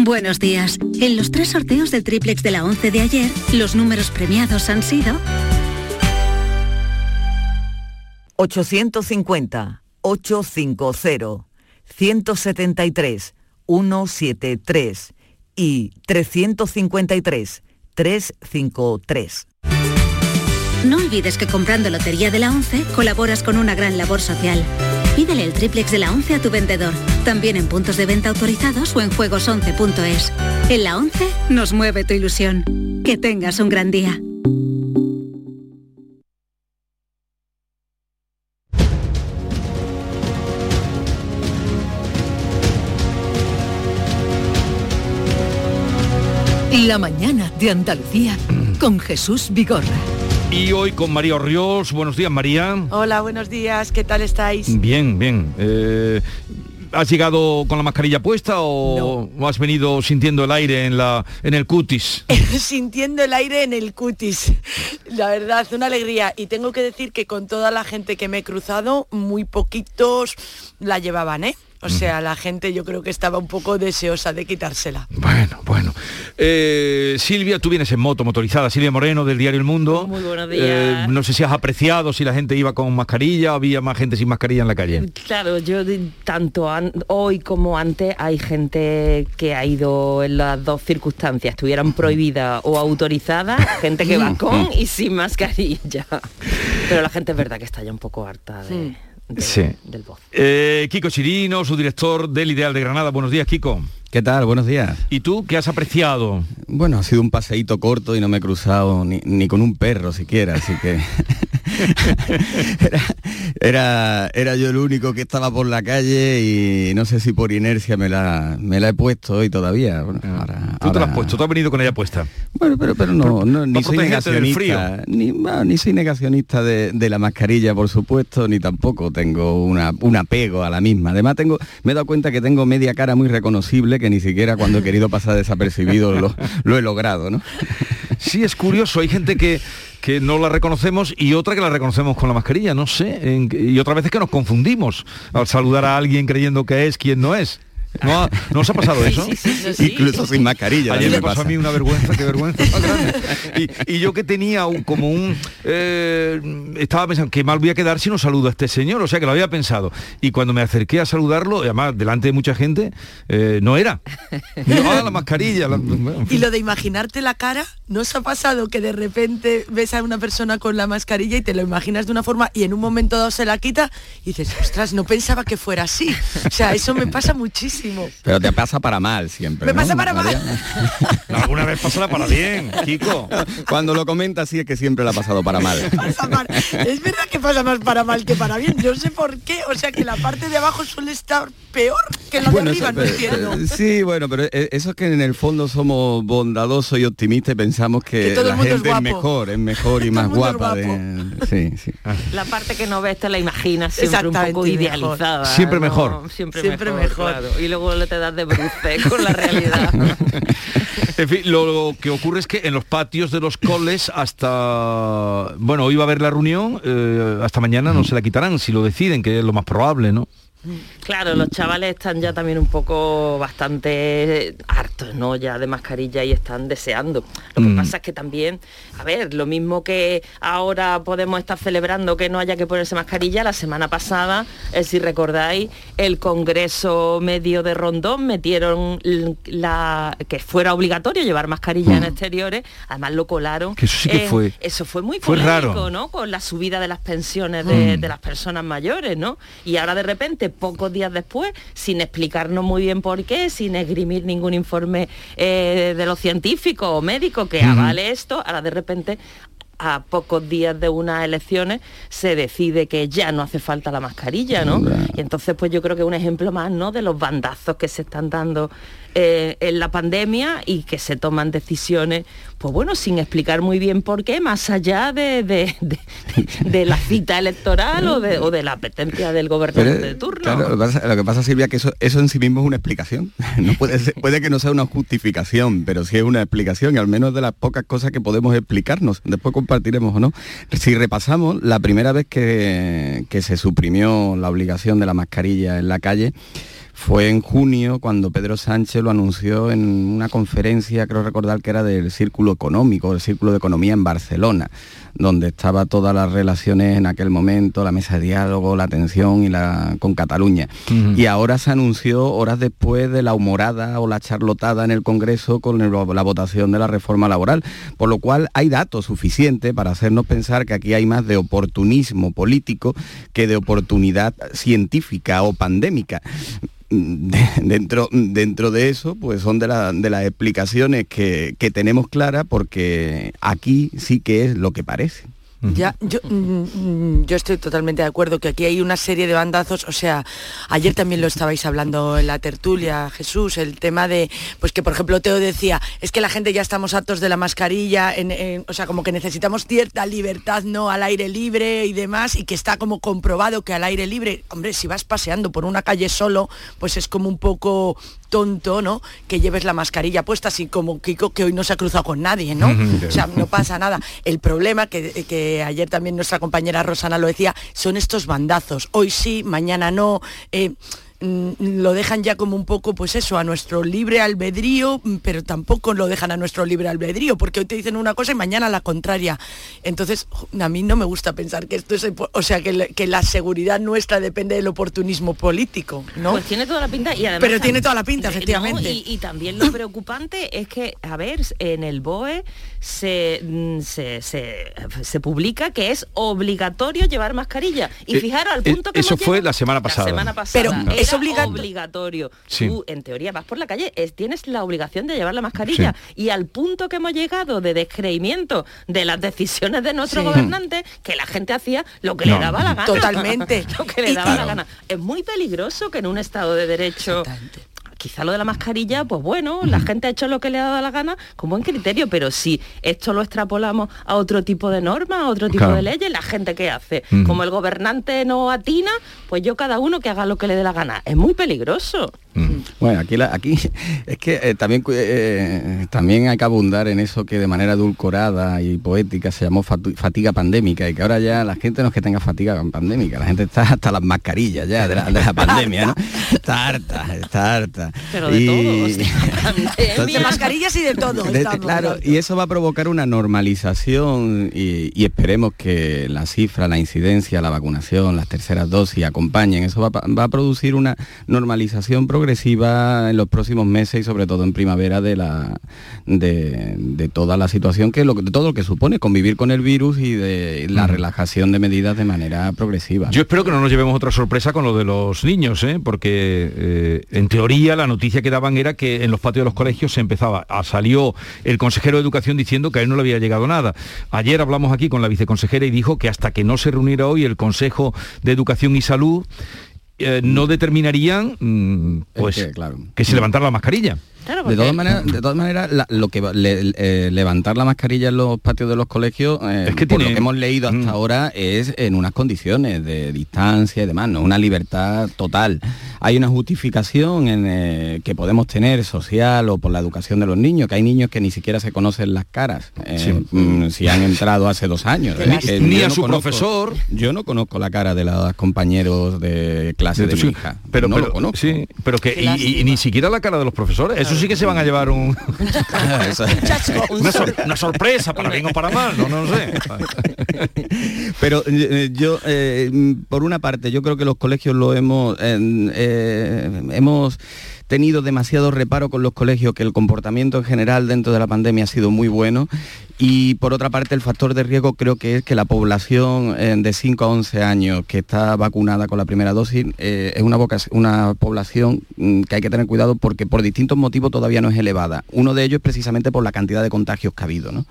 Buenos días. En los tres sorteos del triplex de la 11 de ayer, los números premiados han sido
850 850 173 173 y 353 353.
No olvides que comprando Lotería de la 11 colaboras con una gran labor social. Pídele el triplex de la 11 a tu vendedor, también en puntos de venta autorizados o en juegos11.es. En la 11 nos mueve tu ilusión. Que tengas un gran día.
La mañana de Andalucía con Jesús Vigorra.
Y hoy con María Orriols. Buenos días, María.
Hola, buenos días. ¿Qué tal estáis?
Bien, bien. Eh, ¿Has llegado con la mascarilla puesta o, has venido sintiendo el aire en, la, en el cutis?
Sintiendo el aire en el cutis. La verdad, una alegría. Y tengo que decir que con toda la gente que me he cruzado, muy poquitos la llevaban, ¿eh? O sea, la gente yo creo que estaba un poco deseosa de quitársela.
Bueno, bueno. Eh, Silvia, tú vienes en moto motorizada. Silvia Moreno del diario El Mundo.
Muy buenos días.
Eh, no sé si has apreciado si la gente iba con mascarilla o había más gente sin mascarilla en la calle.
Claro, yo tanto an- hoy como antes hay gente que ha ido en las dos circunstancias, estuvieran prohibidas o autorizadas, gente que va con y sin mascarilla. Pero la gente es verdad que está ya un poco harta de, de-
Sí.
del voz.
Eh, Kiko Chirino, su director del Ideal de Granada. Buenos días, Kiko.
¿Qué tal? Buenos días.
¿Y tú qué has apreciado?
Bueno, ha sido un paseíto corto y no me he cruzado ni, ni con un perro siquiera, así que era, era, era yo el único que estaba por la calle y no sé si por inercia me la, me la he puesto hoy todavía. Bueno, ahora-
Tú te la has puesto, tú has venido con ella puesta.
Bueno, pero, pero no, no, ni soy negacionista, ni, bueno, ni soy negacionista de, de la mascarilla, por supuesto, ni tampoco tengo una, un apego a la misma. Además, tengo, me he dado cuenta que tengo media cara muy reconocible que ni siquiera cuando he querido pasar desapercibido lo, he logrado, ¿no?
Sí, es curioso, hay gente que, que no la reconocemos y otra que la reconocemos con la mascarilla, no sé. y otras veces que nos confundimos al saludar a alguien creyendo que es quien no es. ¿No, ha- ¿no os ha pasado eso?
Incluso sin mascarilla.
Ayer me pasó a
pasa.
mí una vergüenza, qué vergüenza. Y, y yo que tenía un- como un... eh, estaba pensando, qué mal voy a quedar si no saludo a este señor, o sea que lo había pensado. Y cuando me acerqué a saludarlo, además delante de mucha gente, eh, no era. No, ah, la mascarilla. la-
Y lo de imaginarte la cara, ¿no os ha pasado que de repente ves a una persona con la mascarilla y te lo imaginas de una forma y en un momento dado se la quita y dices, ostras, no pensaba que fuera así? O sea, eso me pasa muchísimo.
Pero te pasa para mal siempre.
Me
¿no,
pasa para mal.
Alguna vez pasará para bien, Kiko.
Cuando lo comenta sí es que siempre la ha pasado para mal.
Es verdad que pasa más para mal que para bien. Yo sé por qué. O sea, que la parte de abajo suele estar peor que la
Bueno,
de arriba,
eso-
no entiendo.
pero- sí, bueno, pero eh, eso es que en el fondo somos bondadosos y optimistas y pensamos que,
Que todo el
la
mundo
gente es,
guapo.
mejor, es mejor y más guapa. de- Sí, sí.
La parte que no ves te la imaginas siempre un poco idealizada.
Siempre
¿no?
mejor.
Siempre,
Siempre
mejor,
mejor.
claro. Y luego le te das de bruce con la realidad.
En fin, lo que ocurre es que en los patios de los coles hasta... Bueno, hoy va a haber la reunión, eh, hasta mañana no se la quitarán, si lo deciden, que es lo más probable, ¿no?
Claro, los chavales están ya también un poco bastante hartos, ¿no? Ya de mascarilla y están deseando. Lo que
Mm.
pasa es que también, a ver, lo mismo que ahora podemos estar celebrando que no haya que ponerse mascarilla, la semana pasada, eh, si recordáis, el Congreso Medio de Rondón metieron la que fuera obligatorio llevar mascarilla en exteriores, además lo colaron.
Mm. Que eso sí que fue-
Eso fue muy
fue
polémico,
raro.
¿no? Con la subida de las pensiones de,
Mm.
de las personas mayores, ¿no? Y ahora de repente, pocos días después, sin explicarnos muy bien por qué, sin esgrimir ningún informe eh, de los científicos o médicos que avale esto, ahora de repente a pocos días de unas elecciones se decide que ya no hace falta la mascarilla, ¿no? Y entonces pues yo creo que es un ejemplo más, ¿no? De los bandazos que se están dando eh, en la pandemia y que se toman decisiones, pues bueno, sin explicar muy bien por qué, más allá de, de- de- de la cita electoral o de, o de la apetencia del gobernante
Pero,
de turno.
claro, lo, que pasa, lo que pasa, Silvia, que eso, eso en sí mismo es una explicación. No puede, ser- puede que no sea una justificación, pero sí es una explicación, y al menos de las pocas cosas que podemos explicarnos. Después compartiremos o no. Si repasamos, la primera vez que, que se suprimió la obligación de la mascarilla en la calle, fue en junio cuando Pedro Sánchez lo anunció en una conferencia, creo recordar que era del Círculo Económico, el Círculo de Economía en Barcelona, donde estaba todas las relaciones en aquel momento, la mesa de diálogo, la atención y la con Cataluña. Y ahora se anunció horas después de la humorada o la charlotada en el Congreso con el- la votación de la reforma laboral, por lo cual hay datos suficientes para hacernos pensar que aquí hay más de oportunismo político que de oportunidad científica o pandémica. De- dentro, dentro de eso, pues son de, la- de las explicaciones que, que tenemos claras porque aquí sí que es lo que parece.
Ya, yo, mm, mm, yo estoy totalmente de acuerdo que aquí hay una serie de bandazos, o sea, ayer también lo estabais hablando en la tertulia, Jesús, el tema de, pues que por ejemplo Teo decía, es que la gente ya estamos hartos de la mascarilla, en- en- o sea, como que necesitamos cierta libertad, ¿no? Al aire libre y demás, y que está como comprobado que al aire libre, hombre, si vas paseando por una calle solo, pues es como un poco tonto, ¿no? Que lleves la mascarilla puesta, así como Kiko, que hoy no se ha cruzado con nadie, ¿no? O sea, no pasa nada. El problema, que, que ayer también nuestra compañera Rosana lo decía, son estos bandazos. Hoy sí, mañana no. eh, lo dejan ya como un poco, pues eso, a nuestro libre albedrío, mm, pero tampoco lo dejan a nuestro libre albedrío, porque hoy te dicen una cosa y mañana la contraria. Entonces, a mí no me gusta pensar que esto es, o sea, que, que la seguridad nuestra depende del oportunismo político, ¿no?
Pues tiene toda la pinta y además...
Pero tiene toda la pinta, efectivamente.
y, y, también lo preocupante es que, a ver, en el BOE se, mm, se, se, se publica que es obligatorio llevar mascarilla. Y
Eh,
fijaros, al
eh,
punto que
eso fue
llegado-
la semana pasada.
semana pasada.
Pero
Era
es
obligatorio.
Sí.
Tú, en teoría, vas por la calle, es, tienes la obligación de llevar la mascarilla. Y al punto que hemos llegado de descreimiento de las decisiones de nuestros
Sí.
gobernantes, que la gente hacía lo que
No.
le daba la gana.
Totalmente.
lo que le
Y-
daba la
Claro.
gana. Es muy peligroso que en un Estado de Derecho quizá lo de la mascarilla, pues bueno, la gente ha hecho lo que le ha dado la gana con buen criterio, pero si esto lo extrapolamos a otro tipo de normas, a otro tipo
Claro.
de leyes, la gente qué hace, como el gobernante no atina, pues yo cada uno que haga lo que le dé la gana. Es muy peligroso.
Bueno, aquí, la- aquí es que eh, también, cu- eh, también hay que abundar en eso que de manera edulcorada y poética se llamó fatiga pandémica y que ahora ya la gente no es que tenga fatiga pandémica, la gente está hasta las mascarillas ya de la, de la pandemia, ¿no? Está harta, está harta.
Pero de
Y-
todo, o sea,
Entonces-
de mascarillas y de todo.
de-
estamos
claro, y eso va a provocar una normalización y, y esperemos que la cifra, la incidencia, la vacunación, las terceras dosis acompañen. Eso va, va a producir una normalización progresiva en los próximos meses y sobre todo en primavera de la de, de toda la situación que lo, de todo lo que supone convivir con el virus y de la relajación de medidas de manera progresiva.
Yo espero que no nos llevemos otra sorpresa con lo de los niños, ¿eh? porque eh, en teoría la noticia que daban era que en los patios de los colegios se empezaba, a, salió el consejero de Educación diciendo que a él no le había llegado nada. Ayer hablamos aquí con la viceconsejera y dijo que hasta que no se reuniera hoy el Consejo de Educación y Salud, eh, no determinarían mm, pues,
que, claro.
que se levantara la mascarilla.
De todas maneras, de todas maneras la- lo que le- eh, levantar la mascarilla en los patios de los colegios, eh,
Es que
por
tiene-
lo que hemos leído hasta
Mm.
ahora, es en unas condiciones de distancia y demás, no una libertad total. Hay una justificación en, eh, que podemos tener social o por la educación de los niños, que hay niños que ni siquiera se conocen las caras, eh,
Sí.
mm, si han entrado hace dos años.
Ni-
Eh,
a su profesor.
Yo no conozco la cara de los compañeros de clase de
Sí,
mi hija.
pero,
no
pero,
lo conozco.
sí, pero que y- ni siquiera la cara de los profesores. Eso sí que se van a llevar un una, sor- una sorpresa para bien o para mal, no, no sé.
Pero eh, yo, eh, mm, por una parte, yo creo que los colegios lo hemos, eh, eh, hemos tenido demasiado reparo con los colegios, que el comportamiento en general dentro de la pandemia ha sido muy bueno. Y por otra parte, el factor de riesgo creo que es que la población eh, de 5 a 11 años que está vacunada con la primera dosis eh, es una, población mm, que hay que tener cuidado porque por distintos motivos todavía no es elevada. Uno de ellos es precisamente por la cantidad de contagios que ha habido. ¿no?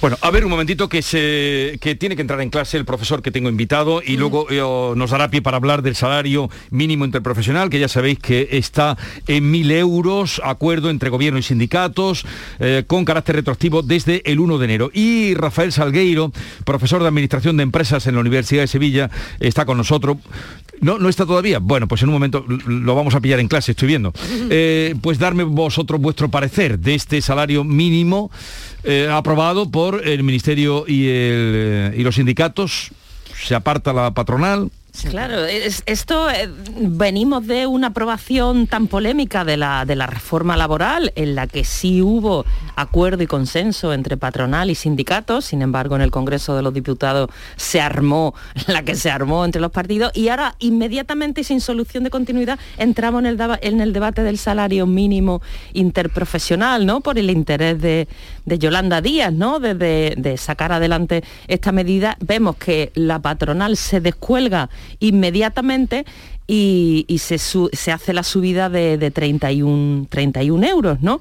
Bueno, a ver un momentito que se que tiene que entrar en clase el profesor que tengo invitado y luego eh, nos dará pie para hablar del salario mínimo interprofesional, que ya sabéis que está en mil euros, acuerdo entre gobierno y sindicatos, eh, con carácter retroactivo desde el 1 de enero. Y Rafael Salgueiro, profesor de Administración de Empresas en la Universidad de Sevilla, está con nosotros. No, no está todavía. Bueno, pues en un momento lo vamos a pillar en clase, estoy viendo. Eh, pues darme vosotros vuestro parecer de este salario mínimo eh, aprobado por el Ministerio y, el, eh, y los sindicatos. Se aparta la patronal.
Claro, es- esto eh, venimos de una aprobación tan polémica de la, de la reforma laboral en la que sí hubo acuerdo y consenso entre patronal y sindicatos, sin embargo en el Congreso de los Diputados se armó la que se armó entre los partidos y ahora inmediatamente y sin solución de continuidad entramos en el, debate del salario mínimo interprofesional, ¿no? Por el interés de, de Yolanda Díaz, ¿no? De sacar adelante esta medida. Vemos que la patronal se descuelga inmediatamente y, se, hace la subida de, de 31, 31 euros, ¿no?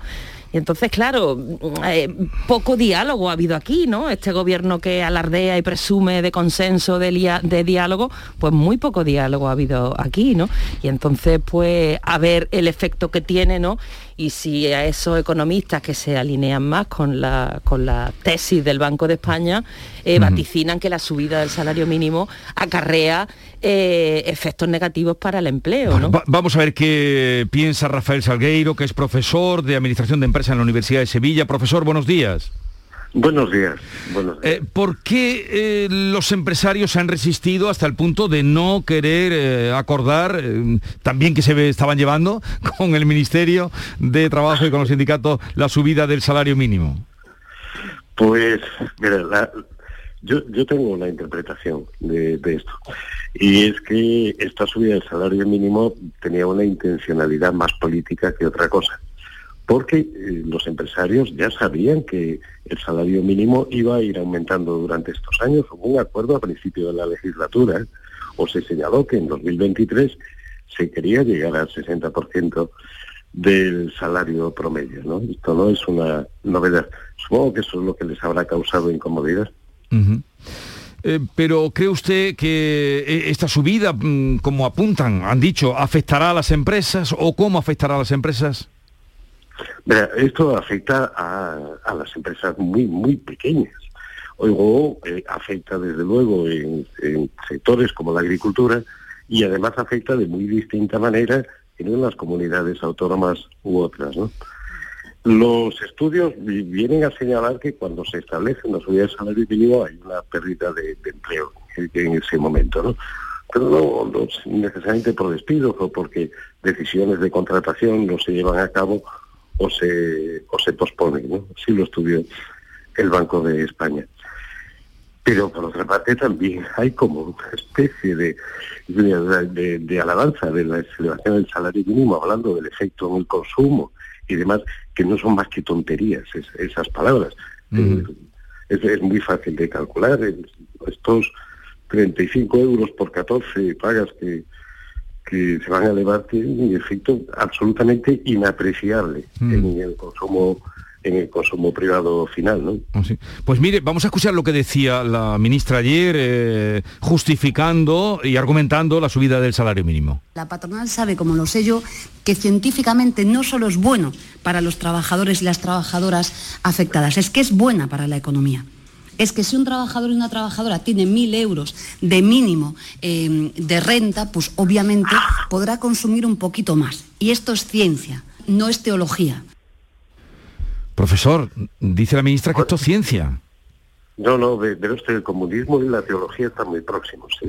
Y entonces, claro, eh, poco diálogo ha habido aquí, ¿no? Este gobierno que alardea y presume de consenso, de, de diálogo, pues muy poco diálogo ha habido aquí, ¿no? Y entonces, pues, a ver el efecto que tiene, ¿no? Y si a esos economistas que se alinean más con la, con la tesis del Banco de España, eh, vaticinan que la subida del salario mínimo acarrea eh, efectos negativos para el empleo, ¿no?
Va- vamos a ver qué piensa Rafael Salgueiro, que es profesor de Administración de Empresas en la Universidad de Sevilla. Profesor, buenos días.
Buenos días. Buenos
días. Eh, ¿Por qué eh, los empresarios han resistido hasta el punto de no querer eh, acordar, también que se estaban llevando con el Ministerio de Trabajo y con los sindicatos, la subida del salario mínimo?
Pues, mira, yo, yo tengo una interpretación de, de, esto. Y es que esta subida del salario mínimo tenía una intencionalidad más política que otra cosa porque eh, los empresarios ya sabían que el salario mínimo iba a ir aumentando durante estos años. Hubo un acuerdo a principio de la legislatura, o se señaló que en 2023 se quería llegar al 60% del salario promedio. ¿no? Esto no es una novedad. Supongo que eso es lo que les habrá causado incomodidad.
Eh, pero ¿cree usted que eh, esta subida, mm, como apuntan, han dicho, afectará a las empresas o cómo afectará a las empresas?
Esto afecta a, las empresas muy, muy pequeñas. Oigo, eh, afecta desde luego en, sectores como la agricultura y además afecta de muy distinta manera en unas comunidades autónomas u otras. Los estudios vienen a señalar que cuando se establece una subida de salario mínimo hay una pérdida de, empleo en, ese momento, ¿no? Pero no, necesariamente por despidos o porque decisiones de contratación no se llevan a cabo o se, o se pospone, ¿no? Así lo estudió el Banco de España. Pero por otra parte también hay como una especie de, de, alabanza de la elevación del salario mínimo, hablando del efecto en el consumo y demás, que no son más que tonterías esas palabras. Eh, es, muy fácil de calcular. Estos 35 euros por 14 pagas que, que se van a elevar tienen un efecto absolutamente inapreciable mm. en el consumo en el consumo privado final. ¿no?
Ah, pues mire, vamos a escuchar lo que decía la ministra ayer, eh, justificando y argumentando la subida del salario mínimo.
La patronal sabe, como lo sé yo, que científicamente no solo es bueno para los trabajadores y las trabajadoras afectadas, es que es buena para la economía es que si un trabajador y una trabajadora tiene mil euros de mínimo em, de renta, pues obviamente podrá consumir un poquito más. Y esto es ciencia, no es teología.
Profesor, dice la ministra que esto es ciencia.
No, no, pero usted, el comunismo y la teología están muy próximos.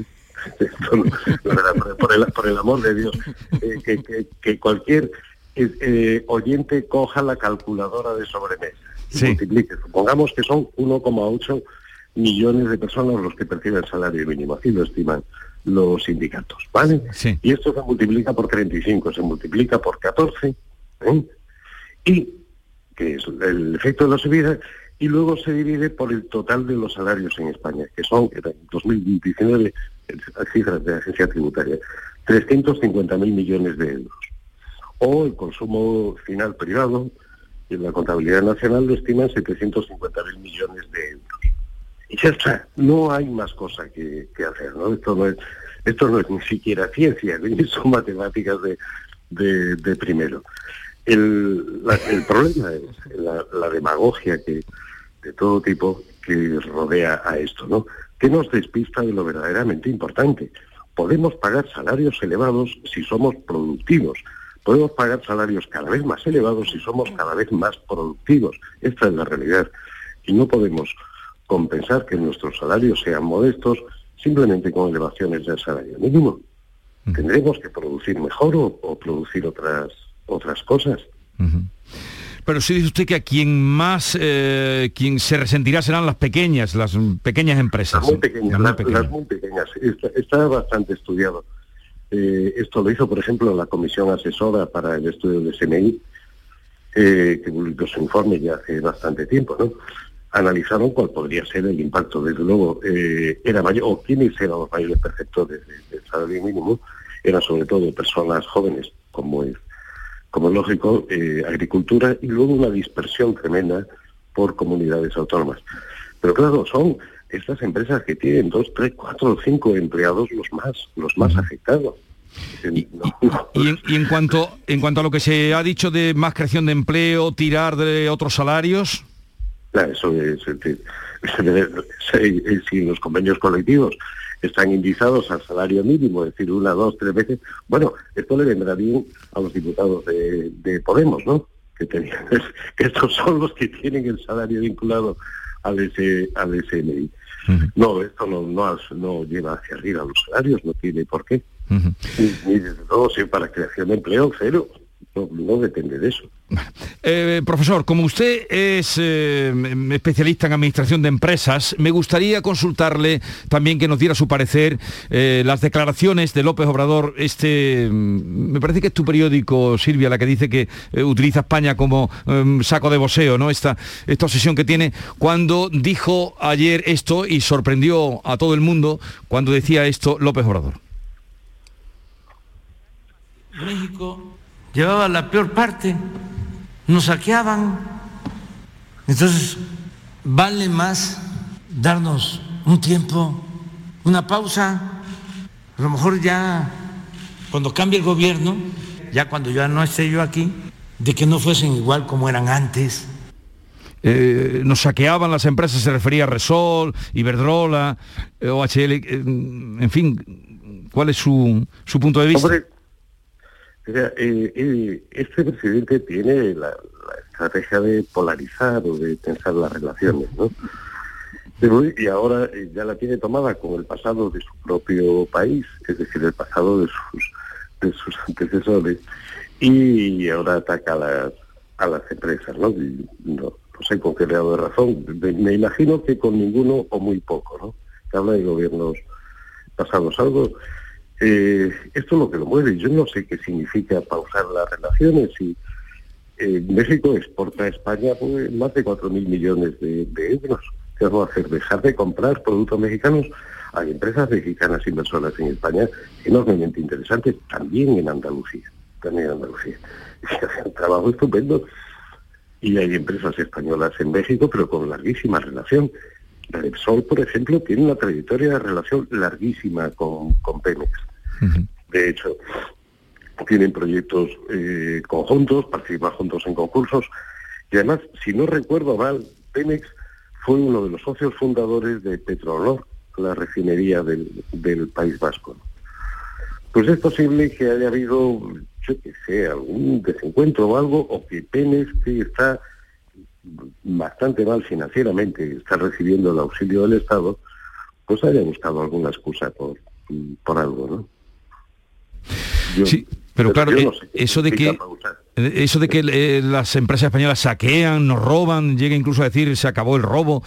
por, el, amor de Dios, eh, que, cualquier eh, eh, oyente coja la calculadora de sobremesa multiplique. Supongamos que son 1,8 millones de personas los que perciben salario mínimo, así lo estiman los sindicatos, ¿vale? Y esto se multiplica por 35, se multiplica por 14, ¿eh? y que es el efecto de la subida, y luego se divide por el total de los salarios en España, que son, en 2019, cifras de la agencia tributaria, 350.000 millones de euros. O el consumo final privado, y la contabilidad nacional lo estima en 750.000 millones de euros. Y ya está, no hay más cosa que, hacer, ¿no? Esto no es, ni siquiera ciencia, ni son matemáticas de, de, primero. El, problema es la, demagogia que de todo tipo que rodea a esto, ¿no? Que nos despista de lo verdaderamente importante. Podemos pagar salarios elevados si somos productivos, Podemos pagar salarios cada vez más elevados si somos cada vez más productivos. Esta es la realidad. Y no podemos compensar que nuestros salarios sean modestos simplemente con elevaciones del salario mínimo. Tendremos que producir mejor o, producir otras, otras cosas.
Pero si dice usted que a quien más, eh, quien se resentirá serán las pequeñas, las pequeñas empresas.
Las muy pequeñas, las muy pequeñas. está bastante estudiado. Eh, esto lo hizo, por ejemplo, la Comisión Asesora para el Estudio de SMI, eh, que publicó su informe ya hace bastante tiempo, ¿no? Analizaron cuál podría ser el impacto. Desde luego, eh, era mayor, o quiénes eran los mayores perceptores del salario mínimo, eran sobre todo personas jóvenes, como es, como es lógico, agricultura, y luego una dispersión tremenda por comunidades autónomas. Pero claro, son estas empresas que tienen dos, tres, cuatro o cinco empleados los más, los más afectados.
Y, en, cuanto en cuanto a lo que se ha dicho de más creación de empleo, tirar de otros salarios.
Eso es, si los convenios colectivos están indizados al salario mínimo, es decir, una, dos, tres veces, bueno, esto le vendrá bien a los diputados de, Podemos, ¿no? Que, tenían, que estos son los que tienen el salario vinculado al, S, al No, esto no, no, no, lleva hacia arriba los salarios, no tiene por qué. ni, desde luego, si para creación de empleo, cero. No, depende de eso.
Eh, profesor, como usted es eh, especialista en administración de empresas, me gustaría consultarle también que nos diera su parecer eh, las declaraciones de López Obrador. Este, mm, me parece que es tu periódico, Silvia, la que dice que utiliza España como em, saco de boseo, ¿no? Esta, esta obsesión que tiene cuando dijo ayer esto y sorprendió a todo el mundo cuando decía esto López Obrador.
México llevaba la peor parte, nos saqueaban. Entonces, vale más darnos un tiempo, una pausa, a lo mejor ya cuando cambie el gobierno, ya cuando ya no esté yo aquí, de que no fuesen igual como eran antes.
Eh, nos saqueaban las empresas, se refería a Resol, Iberdrola, eh, OHL, eh, en fin, ¿cuál es su, su punto de vista?
Eh, eh, este presidente tiene la, estrategia de polarizar o de tensar las relaciones, ¿no? y ahora eh, ya la tiene tomada con el pasado de su propio país, es decir, el pasado de sus, de sus antecesores, y ahora ataca a las, a las empresas, ¿no? no, sé con qué grado de razón. Me, imagino que con ninguno o muy poco, ¿no? Se habla de gobiernos pasados. Algo eh, esto es lo que lo mueve. Yo no sé qué significa pausar las relaciones. Y eh, México exporta a España pues, más de 4.000 millones de, euros. ¿Qué va a hacer? Dejar de comprar productos mexicanos. Hay empresas mexicanas inversoras en España enormemente interesantes, también en Andalucía. También en Andalucía. Y hacen un trabajo estupendo. Y hay empresas españolas en México, pero con larguísima relación. La Repsol, por ejemplo, tiene una trayectoria de relación larguísima con, con Pemex. De hecho, tienen proyectos eh, conjuntos, participan juntos en concursos. Y además, si no recuerdo mal, Pemex fue uno de los socios fundadores de Petrolor, la refinería del, País Vasco. Pues es posible que haya habido, yo qué sé, algún desencuentro o algo, o que Pemex, que está bastante mal financieramente, está recibiendo el auxilio del Estado, pues haya buscado alguna excusa por, por algo, ¿no?
Sí, pero, claro, eh, eso de que eh, eso de que eh, las empresas españolas saquean, nos roban, llega incluso a decir se acabó el robo,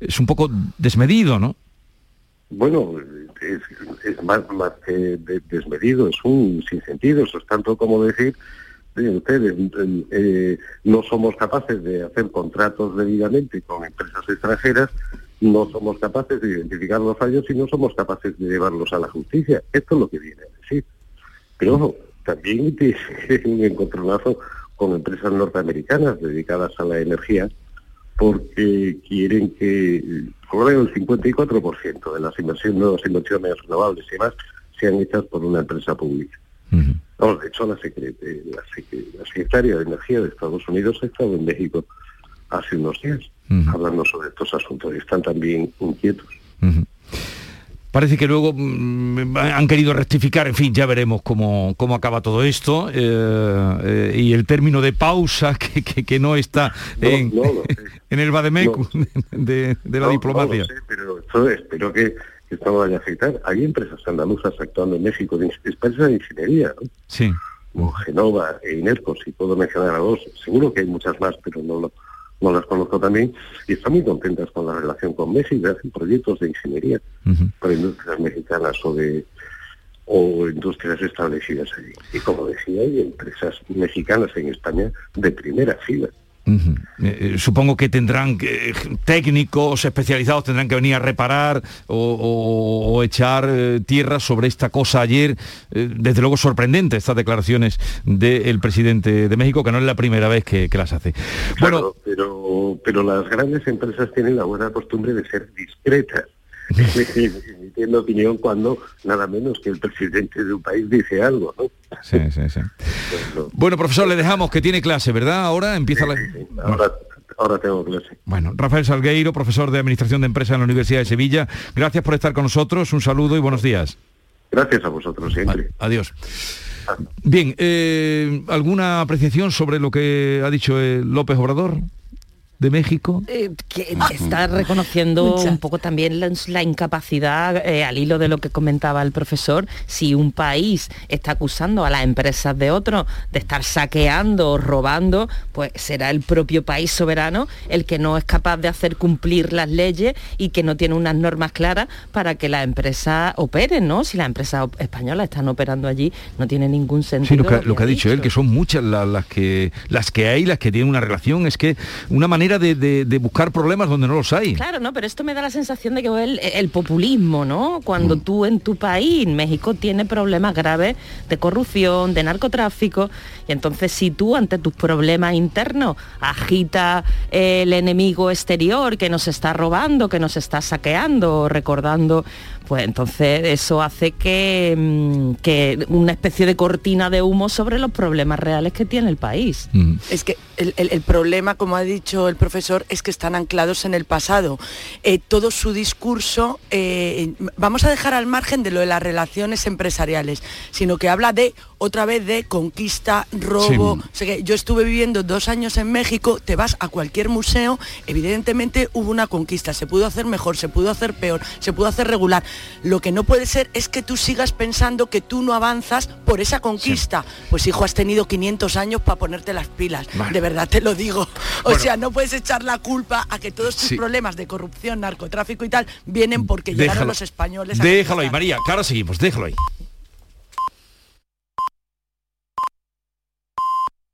es un poco desmedido, ¿no?
Bueno, es, más, más que desmedido, es un sinsentido, eso es tanto como decir, ustedes, no somos capaces de hacer contratos debidamente con empresas extranjeras, no somos capaces de identificar los fallos y no somos capaces de llevarlos a la justicia. Esto es lo que viene a decir. Pero ojo, también tiene un encontronazo con empresas norteamericanas dedicadas a la energía porque quieren que el 54% de las inversiones, nuevas inversiones renovables y demás sean hechas por una empresa pública. de hecho, la, secretaria de Energía de Estados Unidos ha estado en México hace unos días hablando sobre estos asuntos y están también inquietos
parece que luego mm, han querido rectificar, en fin, ya veremos cómo, cómo acaba todo esto. Eh, eh, y el término de pausa que, no está en, el Bademecu de, la diplomacia.
pero espero que esto no vaya a afectar. Hay empresas andaluzas actuando en México, empresas de ingeniería, ¿no?
Sí.
Como Genova e Inercos, si puedo mencionar a dos. Seguro que hay muchas más, pero no lo no las conozco también, y están muy contentas con la relación con México, hacen proyectos de ingeniería para industrias mexicanas o de o industrias establecidas allí. Y como decía, hay empresas mexicanas en España de primera fila.
Eh, eh, supongo que tendrán eh, técnicos especializados tendrán que venir a reparar o, echar tierra sobre esta cosa ayer. desde luego sorprendente estas declaraciones del presidente de México, que no es la primera vez que, las hace.
bueno, pero, pero las grandes empresas tienen la buena costumbre de ser discretas. emitiendo opinión cuando nada menos que el presidente de un país dice algo, ¿no?
Sí, sí, sí. Bueno, profesor, le dejamos que tiene clase, ¿verdad? Ahora empieza la...
Ahora, tengo clase.
Bueno, Rafael Salgueiro, profesor de Administración de Empresas en la Universidad de Sevilla, gracias por estar con nosotros, un saludo y buenos días.
Gracias a vosotros siempre.
adiós. Bien, eh, ¿alguna apreciación sobre lo que ha dicho eh, López Obrador? De México?
Eh, que está reconociendo un poco también la, incapacidad, eh, al hilo de lo que comentaba el profesor, si un país está acusando a las empresas de otro de estar saqueando o robando, pues será el propio país soberano el que no es capaz de hacer cumplir las leyes y que no tiene unas normas claras para que las empresas operen, ¿no? Si las empresas españolas están operando allí, no tiene ningún sentido.
Sí, lo que, ha dicho, él, que son muchas las, que, las que hay, las que tienen una relación, es que una manera de, buscar problemas donde no los hay.
Claro, ¿no? Pero esto me da la sensación de que el, el populismo, ¿no? Cuando mm. tú en tu país, México, tiene problemas graves de corrupción, de narcotráfico, y entonces si tú ante tus problemas internos agita el enemigo exterior que nos está robando, que nos está saqueando, recordando pues entonces eso hace que, mm, que, una especie de cortina de humo sobre los problemas reales que tiene el país.
Mm. Es que el, problema, como ha dicho el profesor, es que están anclados en el pasado. Eh, todo su discurso, eh, vamos a dejar al margen de lo de las relaciones empresariales, sino que habla de otra vez de conquista, robo. yo estuve viviendo dos años en México, te vas a cualquier museo, evidentemente hubo una conquista, se pudo hacer mejor, se pudo hacer peor, se pudo hacer regular. Lo que no puede ser es que tú sigas pensando que tú no avanzas por esa conquista. Pues hijo, has tenido 500 años para ponerte las pilas. De verdad te lo digo. O sea, no puedes echar la culpa a que todos tus problemas de corrupción, narcotráfico y tal vienen porque llegaron los españoles.
déjalo ahí, María, claro seguimos, déjalo ahí.